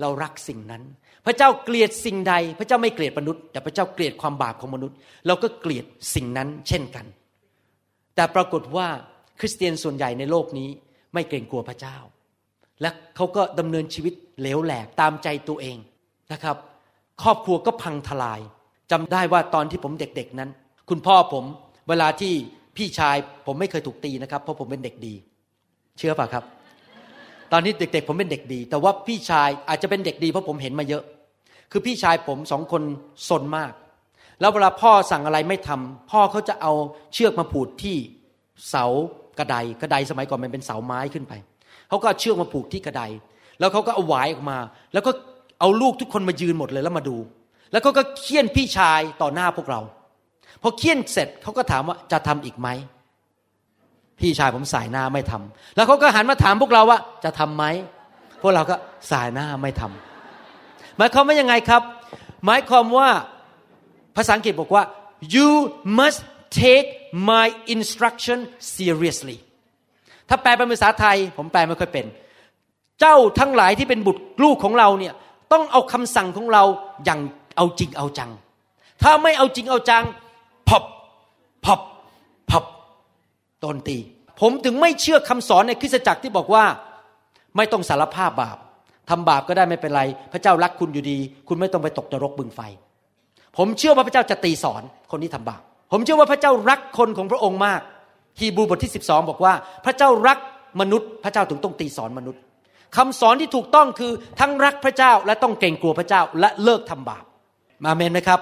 เรารักสิ่งนั้น พระเจ้าเกลียดสิ่งใด พระเจ้าไม่เกลียดมนุษย์ แต่พระเจ้าเกลียดความบาปของมนุษย์ เราก็เกลียดสิ่งนั้นเช่นกัน แต่ปรากฏว่าคริสเตียนส่วนใหญ่ในโลกนี้ไม่เกรงกลัวพระเจ้า และเขาก็ดำเนินชีวิตเหลวแหลกตามใจตัวเองนะครับ ครอบครัวก็พังทลายจำได้ว่าตอนที่ผมเด็กๆนั้น คุณพ่อผมเวลาที่พี่ชายผมไม่เคยถูกตีนะครับ เพราะผมเป็นเด็กดี เชื่อป่ะครับ ตอนนี้เด็ก ๆ ผมเป็นเด็กดี แต่ว่าพี่ชายอาจจะเป็นเด็กดีเพราะผมเห็นมาเยอะ คือพี่ชายผมสองคนสนมาก แล้วเวลาพ่อสั่งอะไรไม่ทำพ่อเขาจะเอาเชือกมาผูกที่เสากระไดกระไดสมัยก่อนมันเป็นเสาไม้ขึ้นไป เขาก็เชือกมาผูกที่กระได แล้วเขาก็เอาหวายออกมา แล้วก็เอาลูกทุกคนมายืนหมดเลยแล้วมาดู แล้วเขาก็เคี่ยนพี่ชายต่อหน้าพวกเรา พอเคี่ยนเสร็จเขาก็ถามว่าจะทำอีกไหม พี่ชายผมสายหน้าไม่ทำแล้วเขาก็หันมาถามพวกเราว่าจะทํำไหม พวกเราก็สายหน้าไม่ทำหมายความว่ายังไงครับ หมายความว่าภาษาอังกฤษบอกว่า you must take my instruction seriously ถ้าแปลเป็นภาษาไทย ผมแปลไม่ค่อยเป็น เจ้าทั้งหลายที่เป็นบุตรลูกของเราเนี่ยต้องเอาคำสั่งของเราอย่างเอาจริงเอาจัง ถ้าไม่เอาจริงเอาจังพบพบพบโดนตี ผมถึงไม่เชื่อคำสอนในคริสตจักรที่บอกว่าไม่ต้องสารภาพบาปทำบาปก็ได้ไม่เป็นไร พระเจ้ารักคุณอยู่ดี คุณไม่ต้องไปตกนรกบึงไฟ ผมเชื่อว่าพระเจ้าจะตีสอนคนที่ทำบาป ผมเชื่อว่าพระเจ้ารักคนของพระองค์มาก ฮีบรูบทที่ 12 บอกว่า พระเจ้ารักมนุษย์ พระเจ้าถึงต้องตีสอนมนุษย์คำสอนที่ถูกต้องคือทั้งรักพระเจ้าและต้องเกรงกลัวพระเจ้าและเลิกทำบาปมาเมนไหมครับ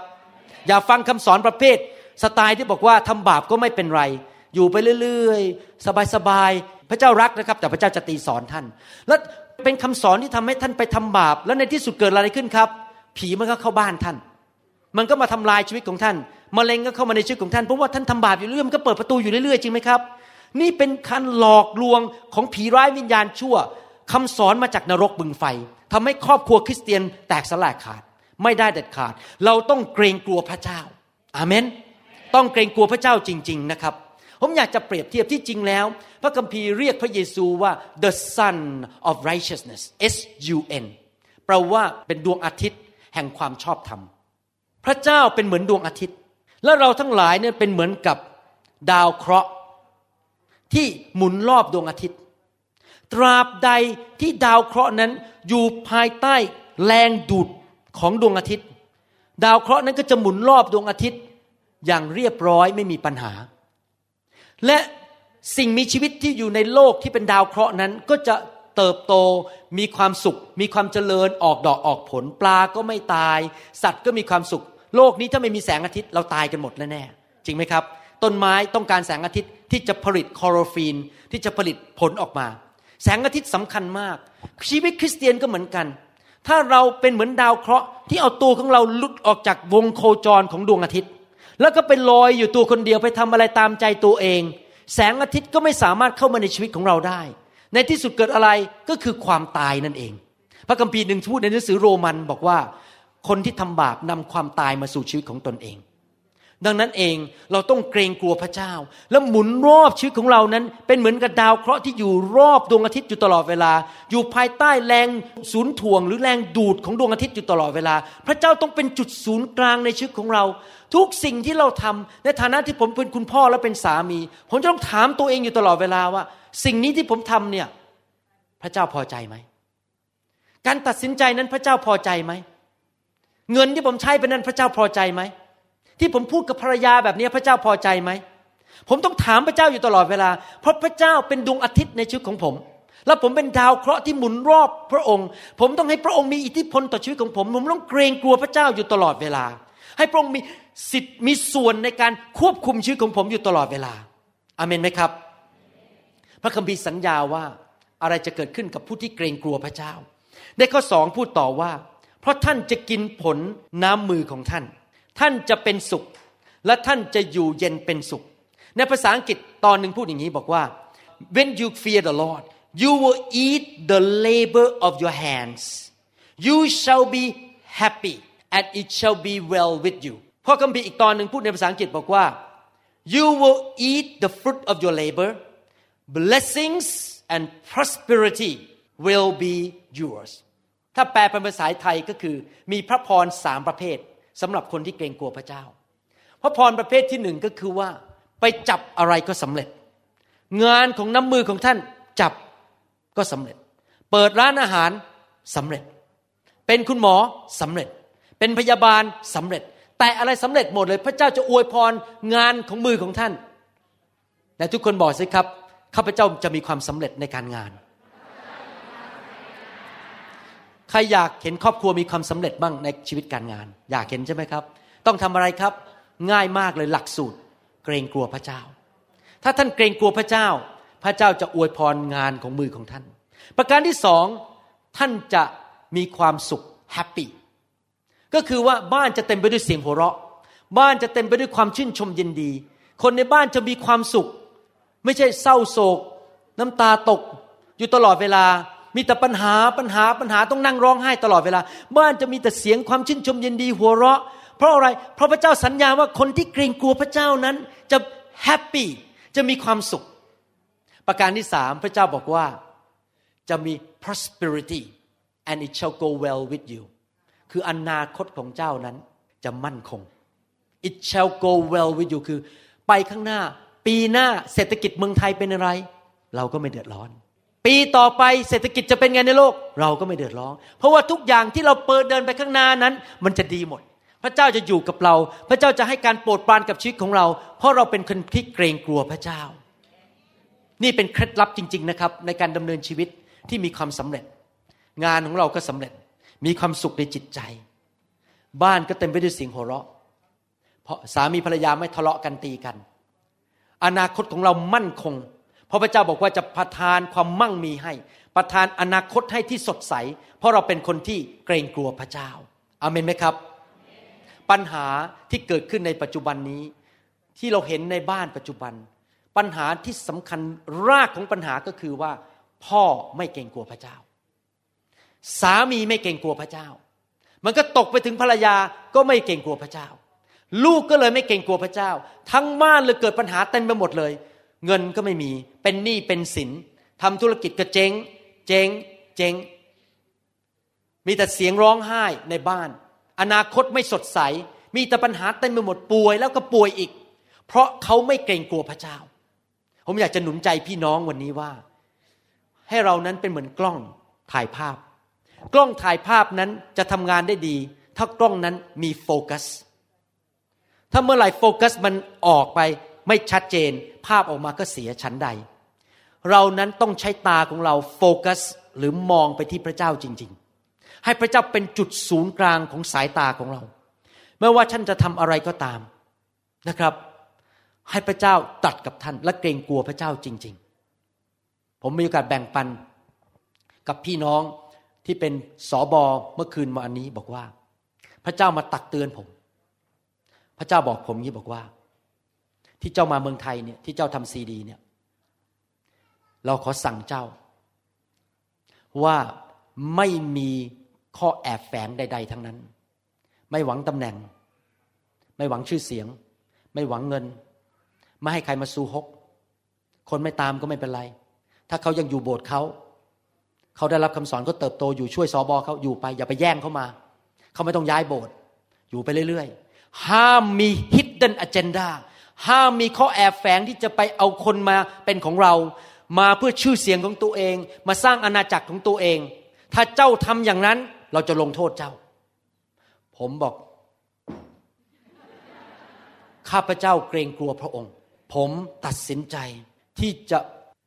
อย่าฟังคำสอนประเภท สไตล์ที่บอกว่าทำบาปก็ไม่เป็นไร อยู่ไปเรื่อยๆ สบายๆ พระเจ้ารักนะครับ แต่พระเจ้าจะตีสอนท่าน และเป็นคำสอนที่ทำให้ท่านไปทำบาป แล้วในที่สุดเกิดอะไรขึ้นครับ ผีมันก็เข้าบ้านท่าน มันก็มาทำลายชีวิตของท่าน มะเร็งก็เข้ามาในชีวิตของท่านเพราะว่าท่านทำบาปอยู่เรื่อยมันก็เปิดประตูอยู่เรื่อยๆจริงไหมครับ นี่เป็นการหลอกลวงของผีร้ายวิญญาณชั่วคำสอนมาจากนรกบึงไฟทำให้ครอบครัวคริสเตียนแตกสลายขาด ไม่ได้เด็ดขาด เราต้องเกรงกลัวพระเจ้า อาเมน ต้องเกรงกลัวพระเจ้าจริง ๆนะครับ ผมอยากจะเปรียบเทียบที่จริงแล้ว พระคัมภีร์เรียกพระเยซูว่า the son of righteousness S U N แปลว่าเป็นดวงอาทิตย์แห่งความชอบธรรม พระเจ้าเป็นเหมือนดวงอาทิตย์ และเราทั้งหลายเนี่ยเป็นเหมือนกับดาวเคราะห์ที่หมุนรอบดวงอาทิตย์ ตราบใดที่ดาวเคราะห์นั้นอยู่ภายใต้แรงดูดของดวงอาทิตย์ ดาวเคราะห์นั้นก็จะหมุนรอบดวงอาทิตย์อย่างเรียบร้อยไม่มีปัญหา และสิ่งมีชีวิตที่อยู่ในโลกที่เป็นดาวเคราะห์นั้นก็จะเติบโตมีความสุข มีความเจริญออกดอกออกผล ปลาก็ไม่ตาย สัตว์ก็มีความสุข โลกนี้ถ้าไม่มีแสงอาทิตย์เราตายกันหมดแน่ๆจริงไหมครับ ต้นไม้ต้องการแสงอาทิตย์ที่จะผลิตคลอโรฟีนที่จะผลิตผลออกมา แสงอาทิตย์สำคัญมาก ชีวิตคริสเตียนก็เหมือนกัน ถ้าเราเป็นเหมือนดาวเคราะห์ที่เอาตัวของเราหลุดออกจากวงโคจรของดวงอาทิตย์ แล้วก็ไปลอยอยู่ตัวคนเดียวไปทำอะไรตามใจตัวเอง แสงอาทิตย์ก็ไม่สามารถเข้ามาในชีวิตของเราได้ ในที่สุดเกิดอะไรก็คือความตายนั่นเอง พระคัมภีร์หนึ่งพูดในหนังสือโรมันบอกว่า คนที่ทำบาปนำความตายมาสู่ชีวิตของตนเอง ดังนั้นเองเราต้องเกรงกลัวพระเจ้า แล้วหมุนรอบชีวิตของเรานั้น เป็นเหมือนกับดาวเคราะห์ที่อยู่รอบดวงอาทิตย์อยู่ตลอดเวลา อยู่ภายใต้แรงศูนย์ถ่วง หรือแรงดูดของดวงอาทิตย์อยู่ตลอดเวลา พระเจ้าต้องเป็นจุดศูนย์กลางในชีวิตของเรา ทุกสิ่งที่เราทำในฐานะที่ผมเป็นคุณพ่อและเป็นสามี ผมจะต้องถามตัวเองอยู่ตลอดเวลาว่า สิ่งนี้ที่ผมทำเนี่ยพระเจ้าพอใจไหมการตัดสินใจนั้นพระเจ้าพอใจไหม เงินที่ผมใช้ไปนั้นพระเจ้าพอใจไหม ที่ผมพูดกับภรรยาแบบนี้พระเจ้าพอใจไหม ผมต้องถามพระเจ้าอยู่ตลอดเวลา เพราะพระเจ้าเป็นดวงอาทิตย์ในชีวิตของผม แล้วผมเป็นดาวเคราะห์ที่หมุนรอบพระองค์ ผมต้องให้พระองค์มีอิทธิพลต่อชีวิตของผม ผมต้องเกรงกลัวพระเจ้าอยู่ตลอดเวลา ให้พระองค์มีสิทธิ์มีส่วนในการควบคุมชีวิตของผมอยู่ตลอดเวลา อาเมนไหมครับ พระคัมภีร์สัญญาว่าอะไรจะเกิดขึ้นกับผู้ที่เกรงกลัวพระเจ้า ในข้อสองพูดต่อว่า ราะท่านจะกินผลน้ำมือของท่าน ท่านจะเป็นสุข และท่านจะอยู่เย็นเป็นสุข ในภาษาอังกฤษตอนหนึ่งพูดอย่างนี้บอกว่า when you fear the Lord you will eat the labor of your hands you shall be happy and it shall be well with you ข้อคัมภีร์อีกตอนหนึ่งพูดในภาษาอังกฤษบอกว่า you will eat the fruit of your labor blessings and prosperity will be yours ถ้าแปลเป็นภาษาไทยก็คือ มีพระพรสามประเภทสำหรับคนที่เกรงกลัวพระเจ้า พระพรประเภทที่หนึ่งก็คือว่า ไปจับอะไรก็สำเร็จ งานของน้ำมือของท่านจับก็สำเร็จ เปิดร้านอาหารสำเร็จ เป็นคุณหมอสำเร็จ เป็นพยาบาลสำเร็จ แต่อะไรสำเร็จหมดเลย พระเจ้าจะอวยพรงานของมือของท่านแต่ทุกคนบอกสิครับข้าพเจ้าจะมีความสำเร็จในการงาน ใค รรอยากเห็นครอบครัวมีความสำเร็จบ้างในชีวิตการงาน อยากเห็นใช่ไหมครับ ต้องทำอะไรครับ ง่ายมากเลยหลักสูตร เกรงกลัวพระเจ้า ถ้าท่านเกรงกลัวพระเจ้า พระเจ้าจะอวยพรงานของมือของท่าน ประการที่สองท่านจะมีความสุขแฮปปี้ก็คือว่าบ้านจะเต็มไปด้วยเสียงหัวเราะ บ้านจะเต็มไปด้วยความชื่นชมยินดี คนในบ้านจะมีความสุข ไม่ใช่เศร้าโศก น้ำตาตก อยู่ตลอดเวลา มีแต่ปัญหาปัญหาปัญหาต้องนั่งร้องไห้ตลอดเวลา บ้านจะมีแต่เสียงความชื่นชมยินดีหัวเราะ เพราะอะไรเพราะพระเจ้าสัญญาว่าคนที่เกรงกลัวพระเจ้านั้นจะแฮปปี้จะมีความสุข ประการที่สามพระเจ้าบอกว่าจะมี prosperity and it shall go well with you คืออนาคตของเจ้านั้นจะมั่นคง it shall go well with you คือ ไปข้างหน้า ปีหน้าเศรษฐกิจเมืองไทยเป็นอะไร เราก็ไม่เดือดร้อน ปีต่อไปเศรษฐกิจจะเป็นไงในโลก เราก็ไม่เดือดร้อน เพราะว่าทุกอย่างที่เราเปิดเดินไปข้างหน้านั้น มันจะดีหมด พระเจ้าจะอยู่กับเรา พระเจ้าจะให้การโปรดปรานกับชีวิตของเรา เพราะเราเป็นคนที่เกรงกลัวพระเจ้า นี่เป็นเคล็ดลับจริง ๆนะครับ ในการดำเนินชีวิตที่มีความสำเร็จ งานของเราก็สำเร็จ มีความสุขในจิตใจ บ้านก็เต็มไปด้วยเสียงหัวเราะ เพราะสามีภรรยาไม่ทะเลาะกันตีกัน อนาคตของเรามั่นคง เพราะพระเจ้าบอกว่าจะประทานความมั่งมีให้ ประทานอนาคตให้ที่สดใส เพราะเราเป็นคนที่เกรงกลัวพระเจ้าอาเมนไหมครับ ปัญหาที่เกิดขึ้นในปัจจุบันนี้ ที่เราเห็นในบ้านปัจจุบัน ปัญหาที่สำคัญรากของปัญหาก็คือว่า พ่อไม่เกรงกลัวพระเจ้า สามีไม่เกรงกลัวพระเจ้า มันก็ตกไปถึงภรรยาก็ไม่เกรงกลัวพระเจ้า ลูกก็เลยไม่เกรงกลัวพระเจ้า ทั้งบ้านเลยเกิดปัญหาเต็มไปหมดเลย เงินก็ไม่มี เป็นหนี้เป็นสินทำธุรกิจก็เจ๊ง เจ๊ง เจ๊ง มีแต่เสียงร้องไห้ในบ้าน อนาคตไม่สดใส มีแต่ปัญหาเต็มไปหมดป่วยแล้วก็ป่วยอีก เพราะเขาไม่เกรงกลัวพระเจ้า ผมอยากจะหนุนใจพี่น้องวันนี้ว่า ให้เรานั้นเป็นเหมือนกล้องถ่ายภาพ กล้องถ่ายภาพนั้นจะทำงานได้ดี ถ้ากล้องนั้นมีโฟกัส ถ้าเมื่อไหร่โฟกัสมันออกไป ไม่ชัดเจนภาพออกมาก็เสียชั้นใด เรานั้นต้องใช้ตาของเราโฟกัสหรือมองไปที่พระเจ้าจริง ๆ ให้พระเจ้าเป็นจุดศูนย์กลางของสายตาของเรา ไม่ว่าท่านจะทำอะไรก็ตามนะครับ ให้พระเจ้าตัดกับท่านและเกรงกลัวพระเจ้าจริง ๆ ผมมีโอกาสแบ่งปันกับพี่น้องที่เป็นสอบอเมื่อคืนมาอันนี้บอกว่า พระเจ้ามาตักเตือนผม พระเจ้าบอกผมงี้บอกว่า ที่เจ้ามาเมืองไทยเนี่ยที่เจ้าทำซีดีเนี่ยเราขอสั่งเจ้า ว่าไม่มีข้อแอบแฝงใด ๆ ทั้งนั้น ไม่หวังตำแหน่ง ไม่หวังชื่อเสียง ไม่หวังเงิน ไม่ให้ใครมาสู้ฮก คนไม่ตามก็ไม่เป็นไร ถ้าเขายังอยู่โบสถ์เขาเขาได้รับคำสอนเขาเติบโตอยู่ช่วยสอบอเขาอยู่ไป อย่าไปแย่งเขามา เขาไม่ต้องย้ายโบสถ์อยู่ไปเรื่อย ๆ ห้ามมี hidden agenda ห้ามมีข้อแอบแฝงที่จะไปเอาคนมาเป็นของเรา มาเพื่อชื่อเสียงของตัวเอง มาสร้างอาณาจักรของตัวเอง ถ้าเจ้าทำอย่างนั้น เราจะลงโทษเจ้า ผมบอก ข้าพเจ้าเกรงกลัวพระองค์ ผมตัดสินใจที่จะ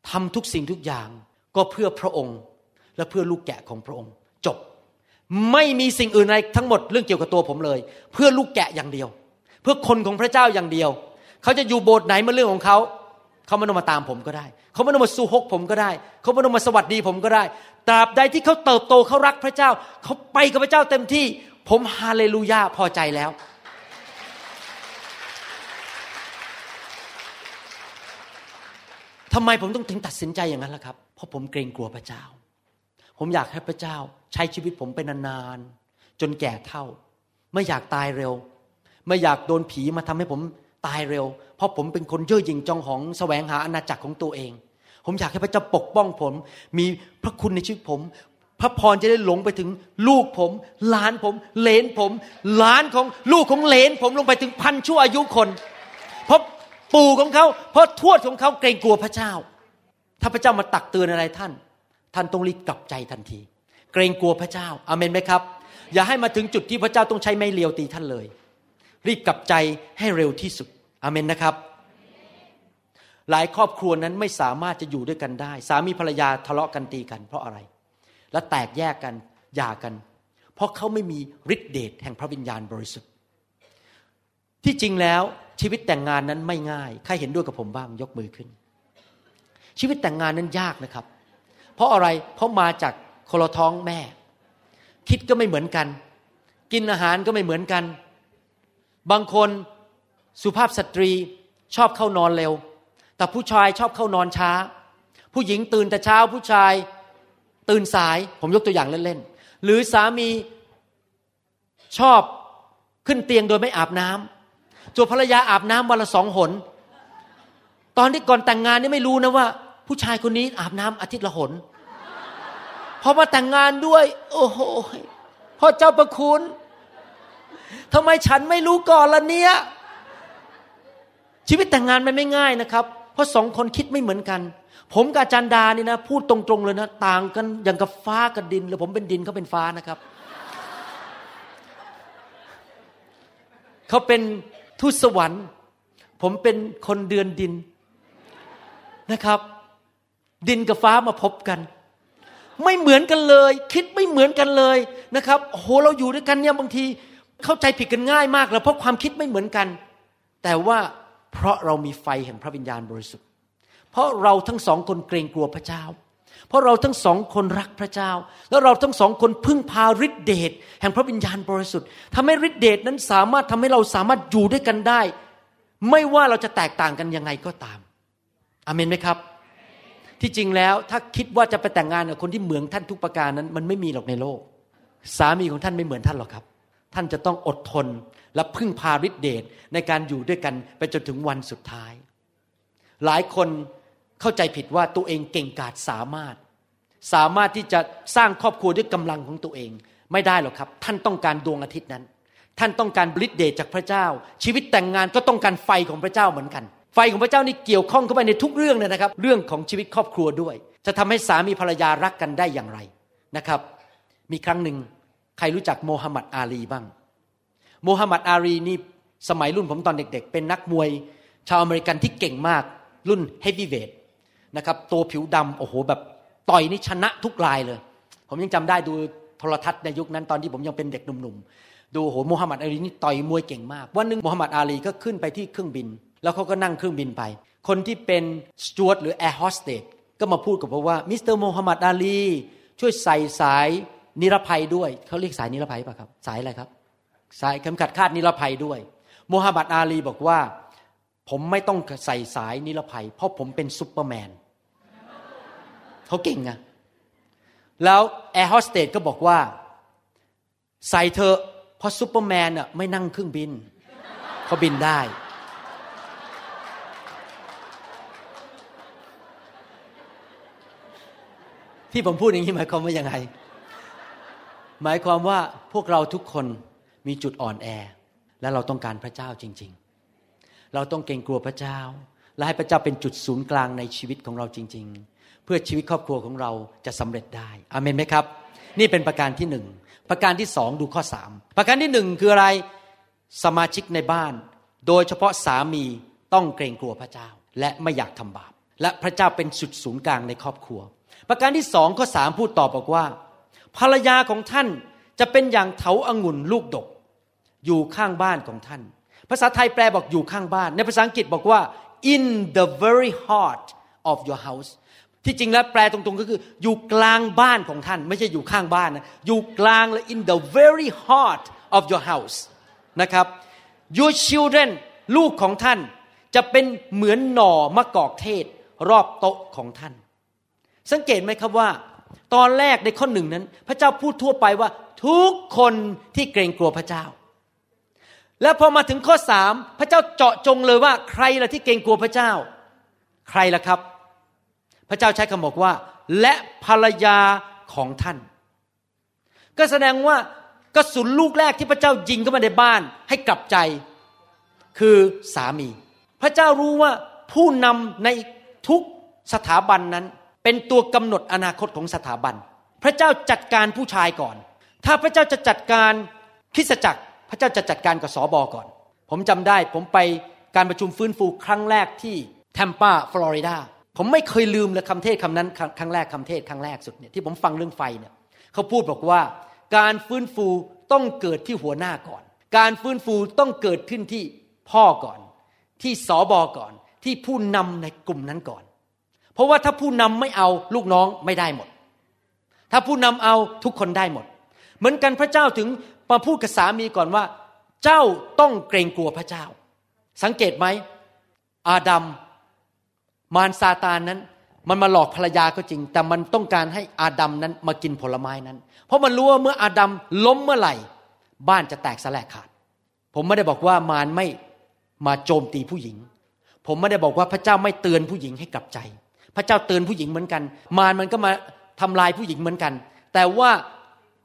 ทำทุกสิ่งทุกอย่าง ก็เพื่อพระองค์ และเพื่อลูกแกะของพระองค์ จบ ไม่มีสิ่งอื่นใดทั้งหมดเรื่องเกี่ยวกับตัวผมเลย เพื่อลูกแกะอย่างเดียว เพื่อคนของพระเจ้าอย่างเดียว เขาจะอยู่โบสถ์ไหนมาเรื่องของเขา เขาไม่ต้องมาตามผมก็ได้ เขาไม่ต้องมาสู้ฮกผมก็ได้ เขาไม่ต้องมาสวัสดีผมก็ได้ตราบใดที่เขาเติบโตเขารักพระเจ้า เขาไปกับพระเจ้าเต็มที่ ผมฮาเลลูยาพอใจแล้วทำไมผมต้องถึงตัดสินใจอย่างนั้นล่ะครับ เพราะผมเกรงกลัวพระเจ้า ผมอยากให้พระเจ้า ใช้ชีวิตผมเป็นานๆจนแก่เท่า ไม่อยากตายเร็ว ไม่อยากโดนผีมาทำให้ผม ตายเร็ว เพราะผมเป็นคนเย่อหยิ่งจองหองแสวงหาอาณาจักรของตัวเอง ผมอยากให้พระเจ้าปกป้องผม มีพระคุณในชีวิตผม พระพรจะได้หลงไปถึงลูกผมหลานผมเลนผมหลานของลูกของเลนผมลงไปถึงพันชั่วอายุคน เพราะปู่ของเขา เพราะทวดของเขาเกรงกลัวพระเจ้า ถ้าพระเจ้ามาตักเตือนอะไรท่าน ท่านต้องรีบกลับใจทันที เกรงกลัวพระเจ้าอาเมนไหมครับ อย่าให้มาถึงจุดที่พระเจ้าต้องใช้ไม้เลียวตีท่านเลย รีบกลับใจให้เร็วที่สุดอาเมนนะครับ หลายครอบครัวนั้นไม่สามารถจะอยู่ด้วยกันได้ สามีภรรยาทะเลาะกันตีกัน เพราะอะไร และแตกแยกกันหย่ากัน เพราะเขาไม่มีฤทธิเดชแห่งพระวิญญาณบริสุทธิ์ ที่จริงแล้วชีวิตแต่งงานนั้นไม่ง่าย ใครเห็นด้วยกับผมบ้างยกมือขึ้น ชีวิตแต่งงานนั้นยากนะครับ เพราะอะไรเพราะมาจากคนละท้องแม่ คิดก็ไม่เหมือนกัน กินอาหารก็ไม่เหมือนกัน บางคนสุภาพสตรีชอบเข้านอนเร็ว แต่ผู้ชายชอบเข้านอนช้า ผู้หญิงตื่นแต่เช้าผู้ชายตื่นสาย ผมยกตัวอย่างเล่นๆ หรือสามีชอบขึ้นเตียงโดยไม่อาบน้ำส่วภรรยาอาบน้ำวันละสองหน ตอนที่ก่อนแต่งงานนี่ไม่รู้นะว่า ผู้ชายคนนี้อาบน้ำอาทิตย์ละหนพอมาแต่งงานด้วย โอ้โหพ่อเจ้าประคุณ ทำไมฉันไม่รู้ก่อนล่ะเนี่ยชีวิตแต่งงานมันไม่ง่ายนะครับ เพราะสองคนคิดไม่เหมือนกัน ผมกับอาจารย์ดานี่นะ พูดตรงๆเลยนะ ต่างกันอย่างกับฟ้ากับดินหรือผมเป็นดินเขาเป็นฟ้านะครับเขาเป็นทูตสวรรค์ ผมเป็นคนเดือนดินนะครับ ดินกับฟ้ามาพบกัน ไม่เหมือนกันเลย คิดไม่เหมือนกันเลยนะครับโหเราอยู่ด้วยกันเนี่ยบางที เข้าใจผิดกันง่ายมากแล้วเพราะความคิดไม่เหมือนกัน แต่ว่าเพราะเรามีไฟแห่งพระวิญญาณบริสุทธิ์ เพราะเราทั้งสองคนเกรงกลัวพระเจ้า เพราะเราทั้งสองคนรักพระเจ้า แล้วเราทั้งสองคนพึ่งพาฤทธิเดชแห่งพระวิญญาณบริสุทธิ์ทำให้ฤทธิเดชนั้นสามารถทำให้เราสามารถอยู่ด้วยกันได้ ไม่ว่าเราจะแตกต่างกันยังไงก็ตามอเมนไหมครับ ที่จริงแล้วถ้าคิดว่าจะไปแต่งงานกับคนที่เหมือนท่านทุกประการนั้น มันไม่มีหรอกในโลก สามีของท่านไม่เหมือนท่านหรอกครับ ท่านจะต้องอดทนและพึ่งพาฤทธิเดชในการอยู่ด้วยกันไปจนถึงวันสุดท้าย หลายคนเข้าใจผิดว่าตัวเองเก่งกาจสามารถ สามารถที่จะสร้างครอบครัวด้วยกำลังของตัวเองไม่ได้หรอกครับ ท่านต้องการดวงอาทิตย์นั้น ท่านต้องการฤทธิเดชจากพระเจ้า ชีวิตแต่งงานก็ต้องการไฟของพระเจ้าเหมือนกัน ไฟของพระเจ้านี่เกี่ยวข้องเข้าไปในทุกเรื่องเลยนะครับ เรื่องของชีวิตครอบครัวด้วย จะทำให้สามีภรรยารักกันได้อย่างไรนะครับ มีครั้งหนึ่ง ใครรู้จักโมฮัมหมัดอาลีบ้าง โมฮัมหมัดอาลีนี่สมัยรุ่นผมตอนเด็ก ๆ เป็นนักมวย ชาวอเมริกันที่เก่งมากรุ่นเฮฟวีเวทนะครับตัวผิวดำโอ้โหแบบต่อยนี่ชนะทุกรายเลย ผมยังจำได้ดูโทรทัศน์ในยุคนั้นตอนที่ผมยังเป็นเด็กหนุ่มๆ ดูโหโมฮัมหมัดอาลีนี่ต่อยมวยเก่งมาก วันหนึ่งโมฮัมหมัดอาลีก็ขึ้นไปที่เครื่องบิน แล้วเขาก็นั่งเครื่องบินไป คนที่เป็นสจ๊วตหรือแอร์โฮสเตสก็มาพูดกับผมว่ามิสเตอร์โมฮัมหมัดอาลีช่วยใส่สาย นิรภัยด้วยเขาเรียกสายนิรภัยป่ะครับ สายอะไรครับ สายเข็มขัดคาดนิรภัยด้วยโมฮัมหมัดอาลีบอกว่า ผมไม่ต้องใส่สายนิรภัย เพราะผมเป็นซุปเปอร์แมนเขาเก่งอะแล้วแอร์โฮสเตสก็บอกว่า ใส่เถอะเพราะซุปเปอร์แมนอะไม่นั่งเครื่องบินเขาบินได้ที่ผมพูดอย่างนี้หมายความว่ายังไง หมายความว่าพวกเราทุกคนมีจุดอ่อนแอ และเราต้องการพระเจ้าจริง ๆ เราต้องเกรงกลัวพระเจ้า และให้พระเจ้าเป็นจุดศูนย์กลางในชีวิตของเราจริง ๆ เพื่อชีวิตครอบครัวของเราจะสำเร็จได้อเมนไหมครับ นี่เป็นประการที่หนึ่งประการที่สองดูข้อสามประการที่หนึ่งคืออะไรสมาชิกในบ้าน โดยเฉพาะสามีต้องเกรงกลัวพระเจ้า และไม่อยากทำบาปและพระเจ้าเป็นจุดศูนย์กลางในครอบครัว ประการที่สองข้อสามพูดต่อบอกว่า ภรรยาของท่านจะเป็นอย่างเถาอางุ่นลูกดก อยู่ข้างบ้านของท่าน ภาษาไทยแปลบอกอยู่ข้างบ้าน ในภาษาอังกฤษบอกว่า in the very heart of your house ที่จริงแล้วแปลตรงๆก็คืออยู่กลางบ้านของท่าน ไม่ใช่อยู่ข้างบ้านนะอยู่กลางและ in the very heart of your house นะครับ your children ลูกของท่านจะเป็นเหมือนหน่อมะกอกเทศ รอบโต๊ะของท่าน สังเกตไหมครับว่า ตอนแรกในข้อหนึ่งนั้น พระเจ้าพูดทั่วไปว่า ทุกคนที่เกรงกลัวพระเจ้า แล้วพอมาถึงข้อสามพระเจ้าเจาะจงเลยว่า ใครล่ะที่เกรงกลัวพระเจ้า ใครล่ะครับ พระเจ้าใช้คำบอกว่า และภรรยาของท่าน ก็แสดงว่ากระสุนลูกแรกที่พระเจ้ายิงเข้ามาในบ้าน ให้กลับใจ คือสามี พระเจ้ารู้ว่าผู้นำในทุกสถาบันนั้น เป็นตัวกำหนดอนาคตของสถาบัน พระเจ้าจัดการผู้ชายก่อน ถ้าพระเจ้าจะจัดการคริสจักร พระเจ้าจะจัดการกับสอบอก่อน ผมจำได้ผมไปการประชุมฟื้นฟูครั้งแรกที่แทมปาฟลอริดาผมไม่เคยลืมเลยคำเทศคำนั้นครั้งแรกคำเทศครั้งแรกสุดเนี่ยที่ผมฟังเรื่องไฟเนี่ยเขาพูดบอกว่า การฟื้นฟูต้องเกิดที่หัวหน้าก่อน การฟื้นฟูต้องเกิดขึ้นที่พ่อก่อน ที่สอบอก่อน ที่ผู้นำในกลุ่มนั้นก่อน ราะว่าถ้าผู้นำไม่เอาลูกน้องไม่ได้หมด ถ้าผู้นำเอาทุกคนได้หมด เหมือนกันพระเจ้าถึงมาพูดกับสามีก่อนว่า เจ้าต้องเกรงกลัวพระเจ้า สังเกตไหม อาดัมมารซาตานนั้น มันมาหลอกภรรยาก็จริง แต่มันต้องการให้อาดัมนั้นมากินผลไม้นั้น เพราะมันรู้ว่าเมื่ออาดัมล้มเมื่อไหร่ บ้านจะแตกสลายขาด ผมไม่ได้บอกว่ามารไม่มาโจมตีผู้หญิง ผมไม่ได้บอกว่าพระเจ้าไม่เตือนผู้หญิงให้กลับใจ พระเจ้าเตือนผู้หญิงเหมือนกัน มารมันก็มาทำลายผู้หญิงเหมือนกัน แต่ว่า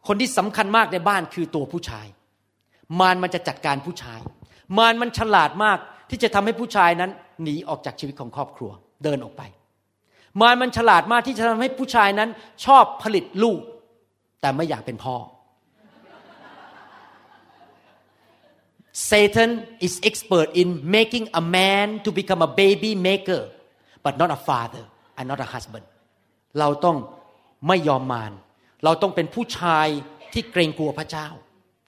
คนที่สำคัญมากในบ้านคือตัวผู้ชาย มารมันจะจัดการผู้ชาย มารมันฉลาดมากที่จะทำให้ผู้ชายนั้น หนีออกจากชีวิตของครอบครัวเดินออกไป มารมันฉลาดมากที่จะทำให้ผู้ชายนั้น ชอบผลิตลูก แต่ไม่อยากเป็นพ่อ Satan is expert in making a man to become a baby maker but not a father and not a husband เราต้องไม่ยอมมารเราต้องเป็นผู้ชายที่เกรงกลัวพระเจ้า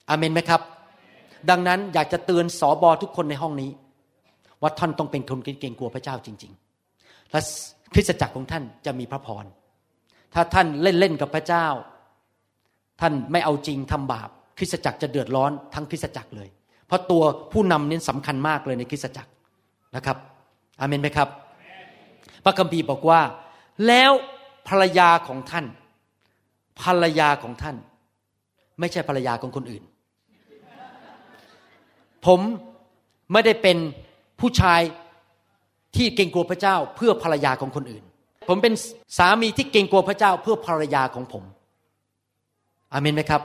อาเมนไหมครับ ดังนั้นอยากจะเตือนสอบอทุกคนในห้องนี้ ว่าท่านต้องเป็นคนเกรงกลัวพระเจ้าจริง ๆ และคริสตจักรของท่านจะมีพระพร ถ้าท่านเล่นๆกับพระเจ้า ท่านไม่เอาจริงทำบาป คริสตจักรจะเดือดร้อนทั้งคริสตจักรเลย เพราะตัวผู้นำนี่สำคัญมากเลยในคริสตจักรนะครับ อาเมนไหมครับ ระคัมภีร์บอกว่า แล้วภรรยาของท่าน ภรรยาของท่าน ไม่ใช่ภรรยาของคนอื่น ผมไม่ได้เป็นผู้ชายที่เกรงกลัวพระเจ้าเพื่อภรรยาของคนอื่น ผมเป็นสามีที่เกรงกลัวพระเจ้าเพื่อภรรยาของผม อาเมนไหมครับ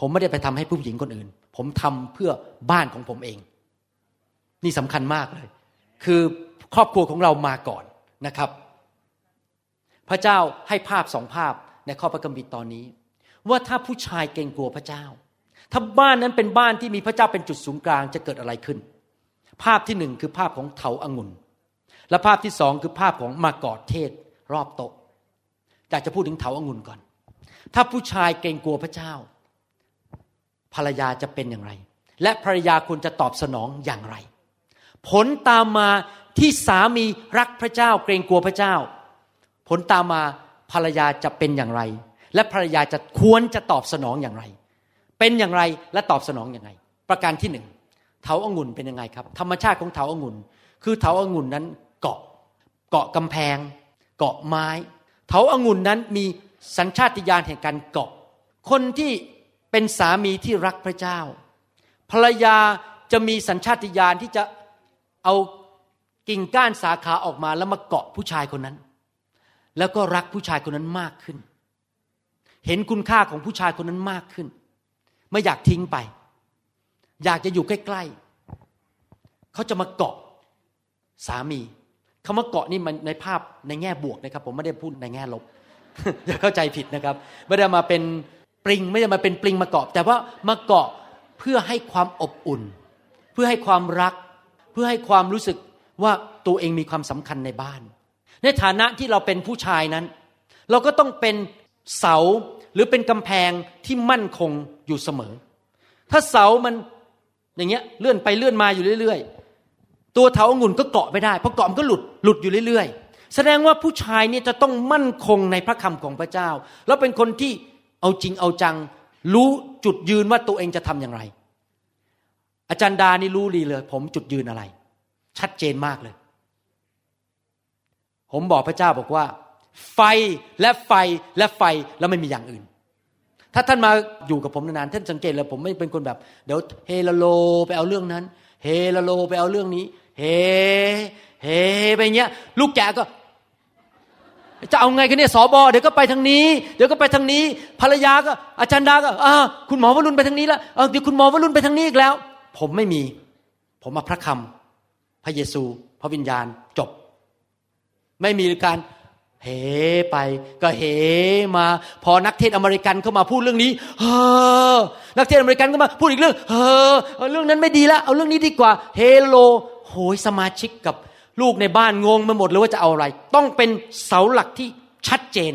ผมไม่ได้ไปทำให้ผู้หญิงคนอื่น ผมทำเพื่อบ้านของผมเอง นี่สำคัญมากเลย คือ ครอบครัวของเรามาก่อนนะครับ พระเจ้าให้ภาพสองภาพในข้อพระคัมภีร์ตอนนี้ ว่าถ้าผู้ชายเกรงกลัวพระเจ้า ถ้าบ้านนั้นเป็นบ้านที่มีพระเจ้าเป็นจุดศูนย์กลางจะเกิดอะไรขึ้น ภาพที่หนึ่งคือภาพของเถาอางุ่นและภาพที่สองคือภาพของมากอดเทศรอบโต๊ะอยากจะพูดถึงเถาอางุ่นก่อน ถ้าผู้ชายเกรงกลัวพระเจ้า ภรรยาจะเป็นอย่างไร และภรรยาควรจะตอบสนองอย่างไร ผลตามมา ที่สามีรักพระเจ้าเกรงกลัวพระเจ้า ผลตามมาภรรยาจะเป็นอย่างไร และภรรยาจะควรจะตอบสนองอย่างไร เป็นอย่างไรและตอบสนองอย่างไร ประการที่หนึ่งเถาอางุ่นเป็นยังไงครับ ธรรมชาติของเถาอางุ่น คือเถาอางุ่นนั้นเกาะเกาะกำแพง เกาะไม้เถาอางุ่นนั้นมีสัญชาติญาณแห่งการเกาะ คนที่เป็นสามีที่รักพระเจ้า ภรรยาจะมีสัญชาติญาณที่จะเอา กิ่งก้านสาขาออกมาแล้วมาเกาะผู้ชายคนนั้น แล้วก็รักผู้ชายคนนั้นมากขึ้น เห็นคุณค่าของผู้ชายคนนั้นมากขึ้น ไม่อยากทิ้งไป อยากจะอยู่ใกล้ๆเขาจะมาเกาะสามีคำว่าเกาะนี่มันในภาพในแง่บวกนะครับ ผมไม่ได้พูดในแง่ลบอย่าเข้าใจผิดนะครับ ไม่ได้มาเป็นปริง ไม่ได้มาเป็นปริงมาเกาะ แต่ว่ามาเกาะเพื่อให้ความอบอุ่น เพื่อให้ความรัก เพื่อให้ความรู้สึก ว่าตัวเองมีความสำคัญในบ้าน ในฐานะที่เราเป็นผู้ชายนั้น เราก็ต้องเป็นเสาหรือเป็นกำแพงที่มั่นคงอยู่เสมอ ถ้าเสามันอย่างเงี้ยเลื่อนไปเลื่อนมาอยู่เรื่อย ๆ ตัวเถาองุ่นก็เกาะไม่ได้เพราะเกาะมันก็หลุดหลุดอยู่เรื่อย ๆ แสดงว่าผู้ชายนี่จะต้องมั่นคงในพระคำของพระเจ้า แล้วเป็นคนที่เอาจริงเอาจัง รู้จุดยืนว่าตัวเองจะทำอย่างไร อาจารย์ดานี่รู้ดีเลย ผมจุดยืนอะไร ชัดเจนมากเลย ผมบอกพระเจ้าบอกว่า ไฟและไฟและไฟแล้วไม่มีอย่างอื่น ถ้าท่านมาอยู่กับผมนานๆท่านสังเกตเลยผมไม่เป็นคนแบบ เดี๋ยวเฮโลไปเอาเรื่องนั้น เฮโลไปเอาเรื่องนี้ เฮเฮไปเงี้ย ลูกแกก็จะเอาไงกันเนี่ยสอบอเดี๋ยวก็ไปทางนี้ เดี๋ยวก็ไปทางนี้ ภรรยาก็ อาจารย์ดาก็อ่าคุณหมอวรุณไปทางนี้แล้วเดี๋ยวคุณหมอวรุณไปทางนี้อีกแล้ว ผมไม่มี ผมมาพระคำ พระเยซู พระวิญญาณจบ ไม่มีการเฮไปก็เฮมา พอนักเทศอเมริกันเข้ามาพูดเรื่องนี้เฮอนักเทศอเมริกันก็มาพูดอีกเรื่องเฮอเรื่องนั้นไม่ดีแล้วเอาเรื่องนี้ดีกว่าเฮโลโหยสมาชิกกับลูกในบ้านงงไปหมดเลยว่าจะเอาอะไร ต้องเป็นเสาหลักที่ชัดเจน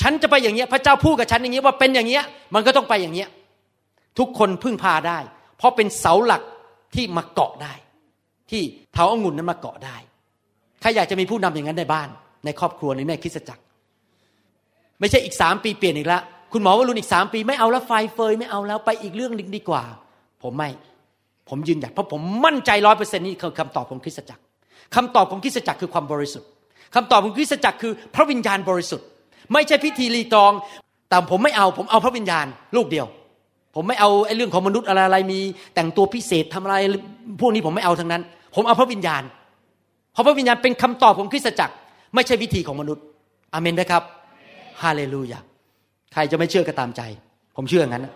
ฉันจะไปอย่างเงี้ย พระเจ้าพูดกับฉันอย่างเงี้ยว่าเป็นอย่างเงี้ย มันก็ต้องไปอย่างเงี้ย ทุกคนพึ่งพาได้ เพราะเป็นเสาหลักที่มาเกาะได้ ที่เถาองุ่นนั้นมาเกาะได้ใครอยากจะมีผู้นำอย่างนั้นในบ้าน ในครอบครัวในในคริสตจักร ไม่ใช่อีกสามปีเปลี่ยนอีกแล้วคุณหมอวรุณอีกสามปีไม่เอาแล้วไฟเฟยไม่เอาแล้วไปอีกเรื่องหนึ่งดีกว่า ผมไม่ ผมยืนหยัดเพราะผมมั่นใจร้อยเปอร์เซ็นต์นี่คือคำตอบของคริสตจักรคำตอบของคริสตจักรคือความบริสุทธิ์คำตอบของคริสตจักรคือ พระวิญญาณบริสุทธิ์ ไม่ใช่พิธีรีตองแต่ผมไม่เอาผมเอาพระวิญญาณลูกเดียว ผมไม่เอาไอ้เรื่องของมนุษย์อะไรอะไรมี แต่งตัวพิเศษทำอะไรพวกนี้ผมไม่เอาทั้งนั้น ผมเอาพระวิญญาณ เพราะพระวิญญาณเป็นคำตอบของคริสตจักร ไม่ใช่วิธีของมนุษย์อเมนนะครับฮาเลลูยาใครจะไม่เชื่อก็ตามใจ ผมเชื่ออย่างนั้น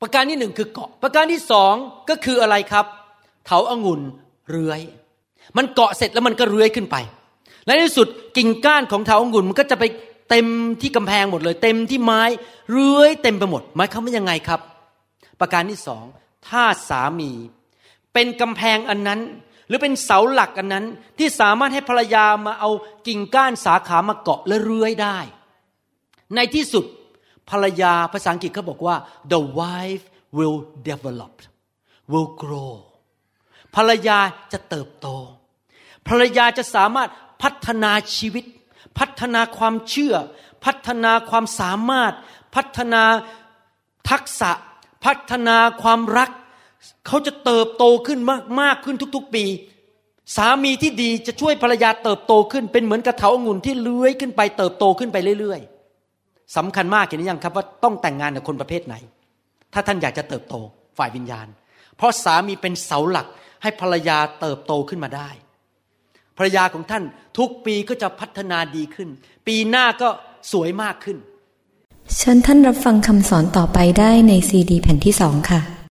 ประการที่หนึ่งคือเกาะ ประการที่สองก็คืออะไรครับ เถาอางุ่นเรื้อย มันเกาะเสร็จแล้วมันก็เรื้อยขึ้นไป และในที่สุดกิ่งก้านของเถาอางุ่นมันก็จะไป เต็มที่กำแพงหมดเลย เต็มที่ไม้เรื้อยเต็มไปหมดหมายความว่ายังไงครับ ประการที่สองถ้าสามี เป็นกำแพงอันนั้น หรือเป็นเสาหลักอันนั้น ที่สามารถให้ภรรยามาเอากิ่งก้านสาขามาเกาะและเรื้อยได้ ในที่สุดภรรยาภาษาอังกฤษเขาบอกว่า the wife will develop will grow ภรรยาจะเติบโต ภรรยาจะสามารถพัฒนาชีวิต พัฒนาความเชื่อ พัฒนาความสามารถ พัฒนาทักษะ พัฒนาความรัก เขาจะเติบโตขึ้นมากมากขึ้นทุกๆ ปี สามีที่ดีจะช่วยภรรยาเติบโตขึ้น เป็นเหมือนกระเถาองุ่นที่เลื้อยขึ้นไปเติบโตขึ้นไปเรื่อยๆสำคัญมากเห็นหรือยังครับว่าต้องแต่งงานกับคนประเภทไหน ถ้าท่านอยากจะเติบโตฝ่ายวิญญาณ เพราะสามีเป็นเสาหลักให้ภรรยาเติบโตขึ้นมาได้ ภรรยาของท่านทุกปีก็จะพัฒนาดีขึ้น ปีหน้าก็สวยมากขึ้นเชิญท่านรับฟังคำสอนต่อไปได้ในซีดีแผ่นที่สองค่ะ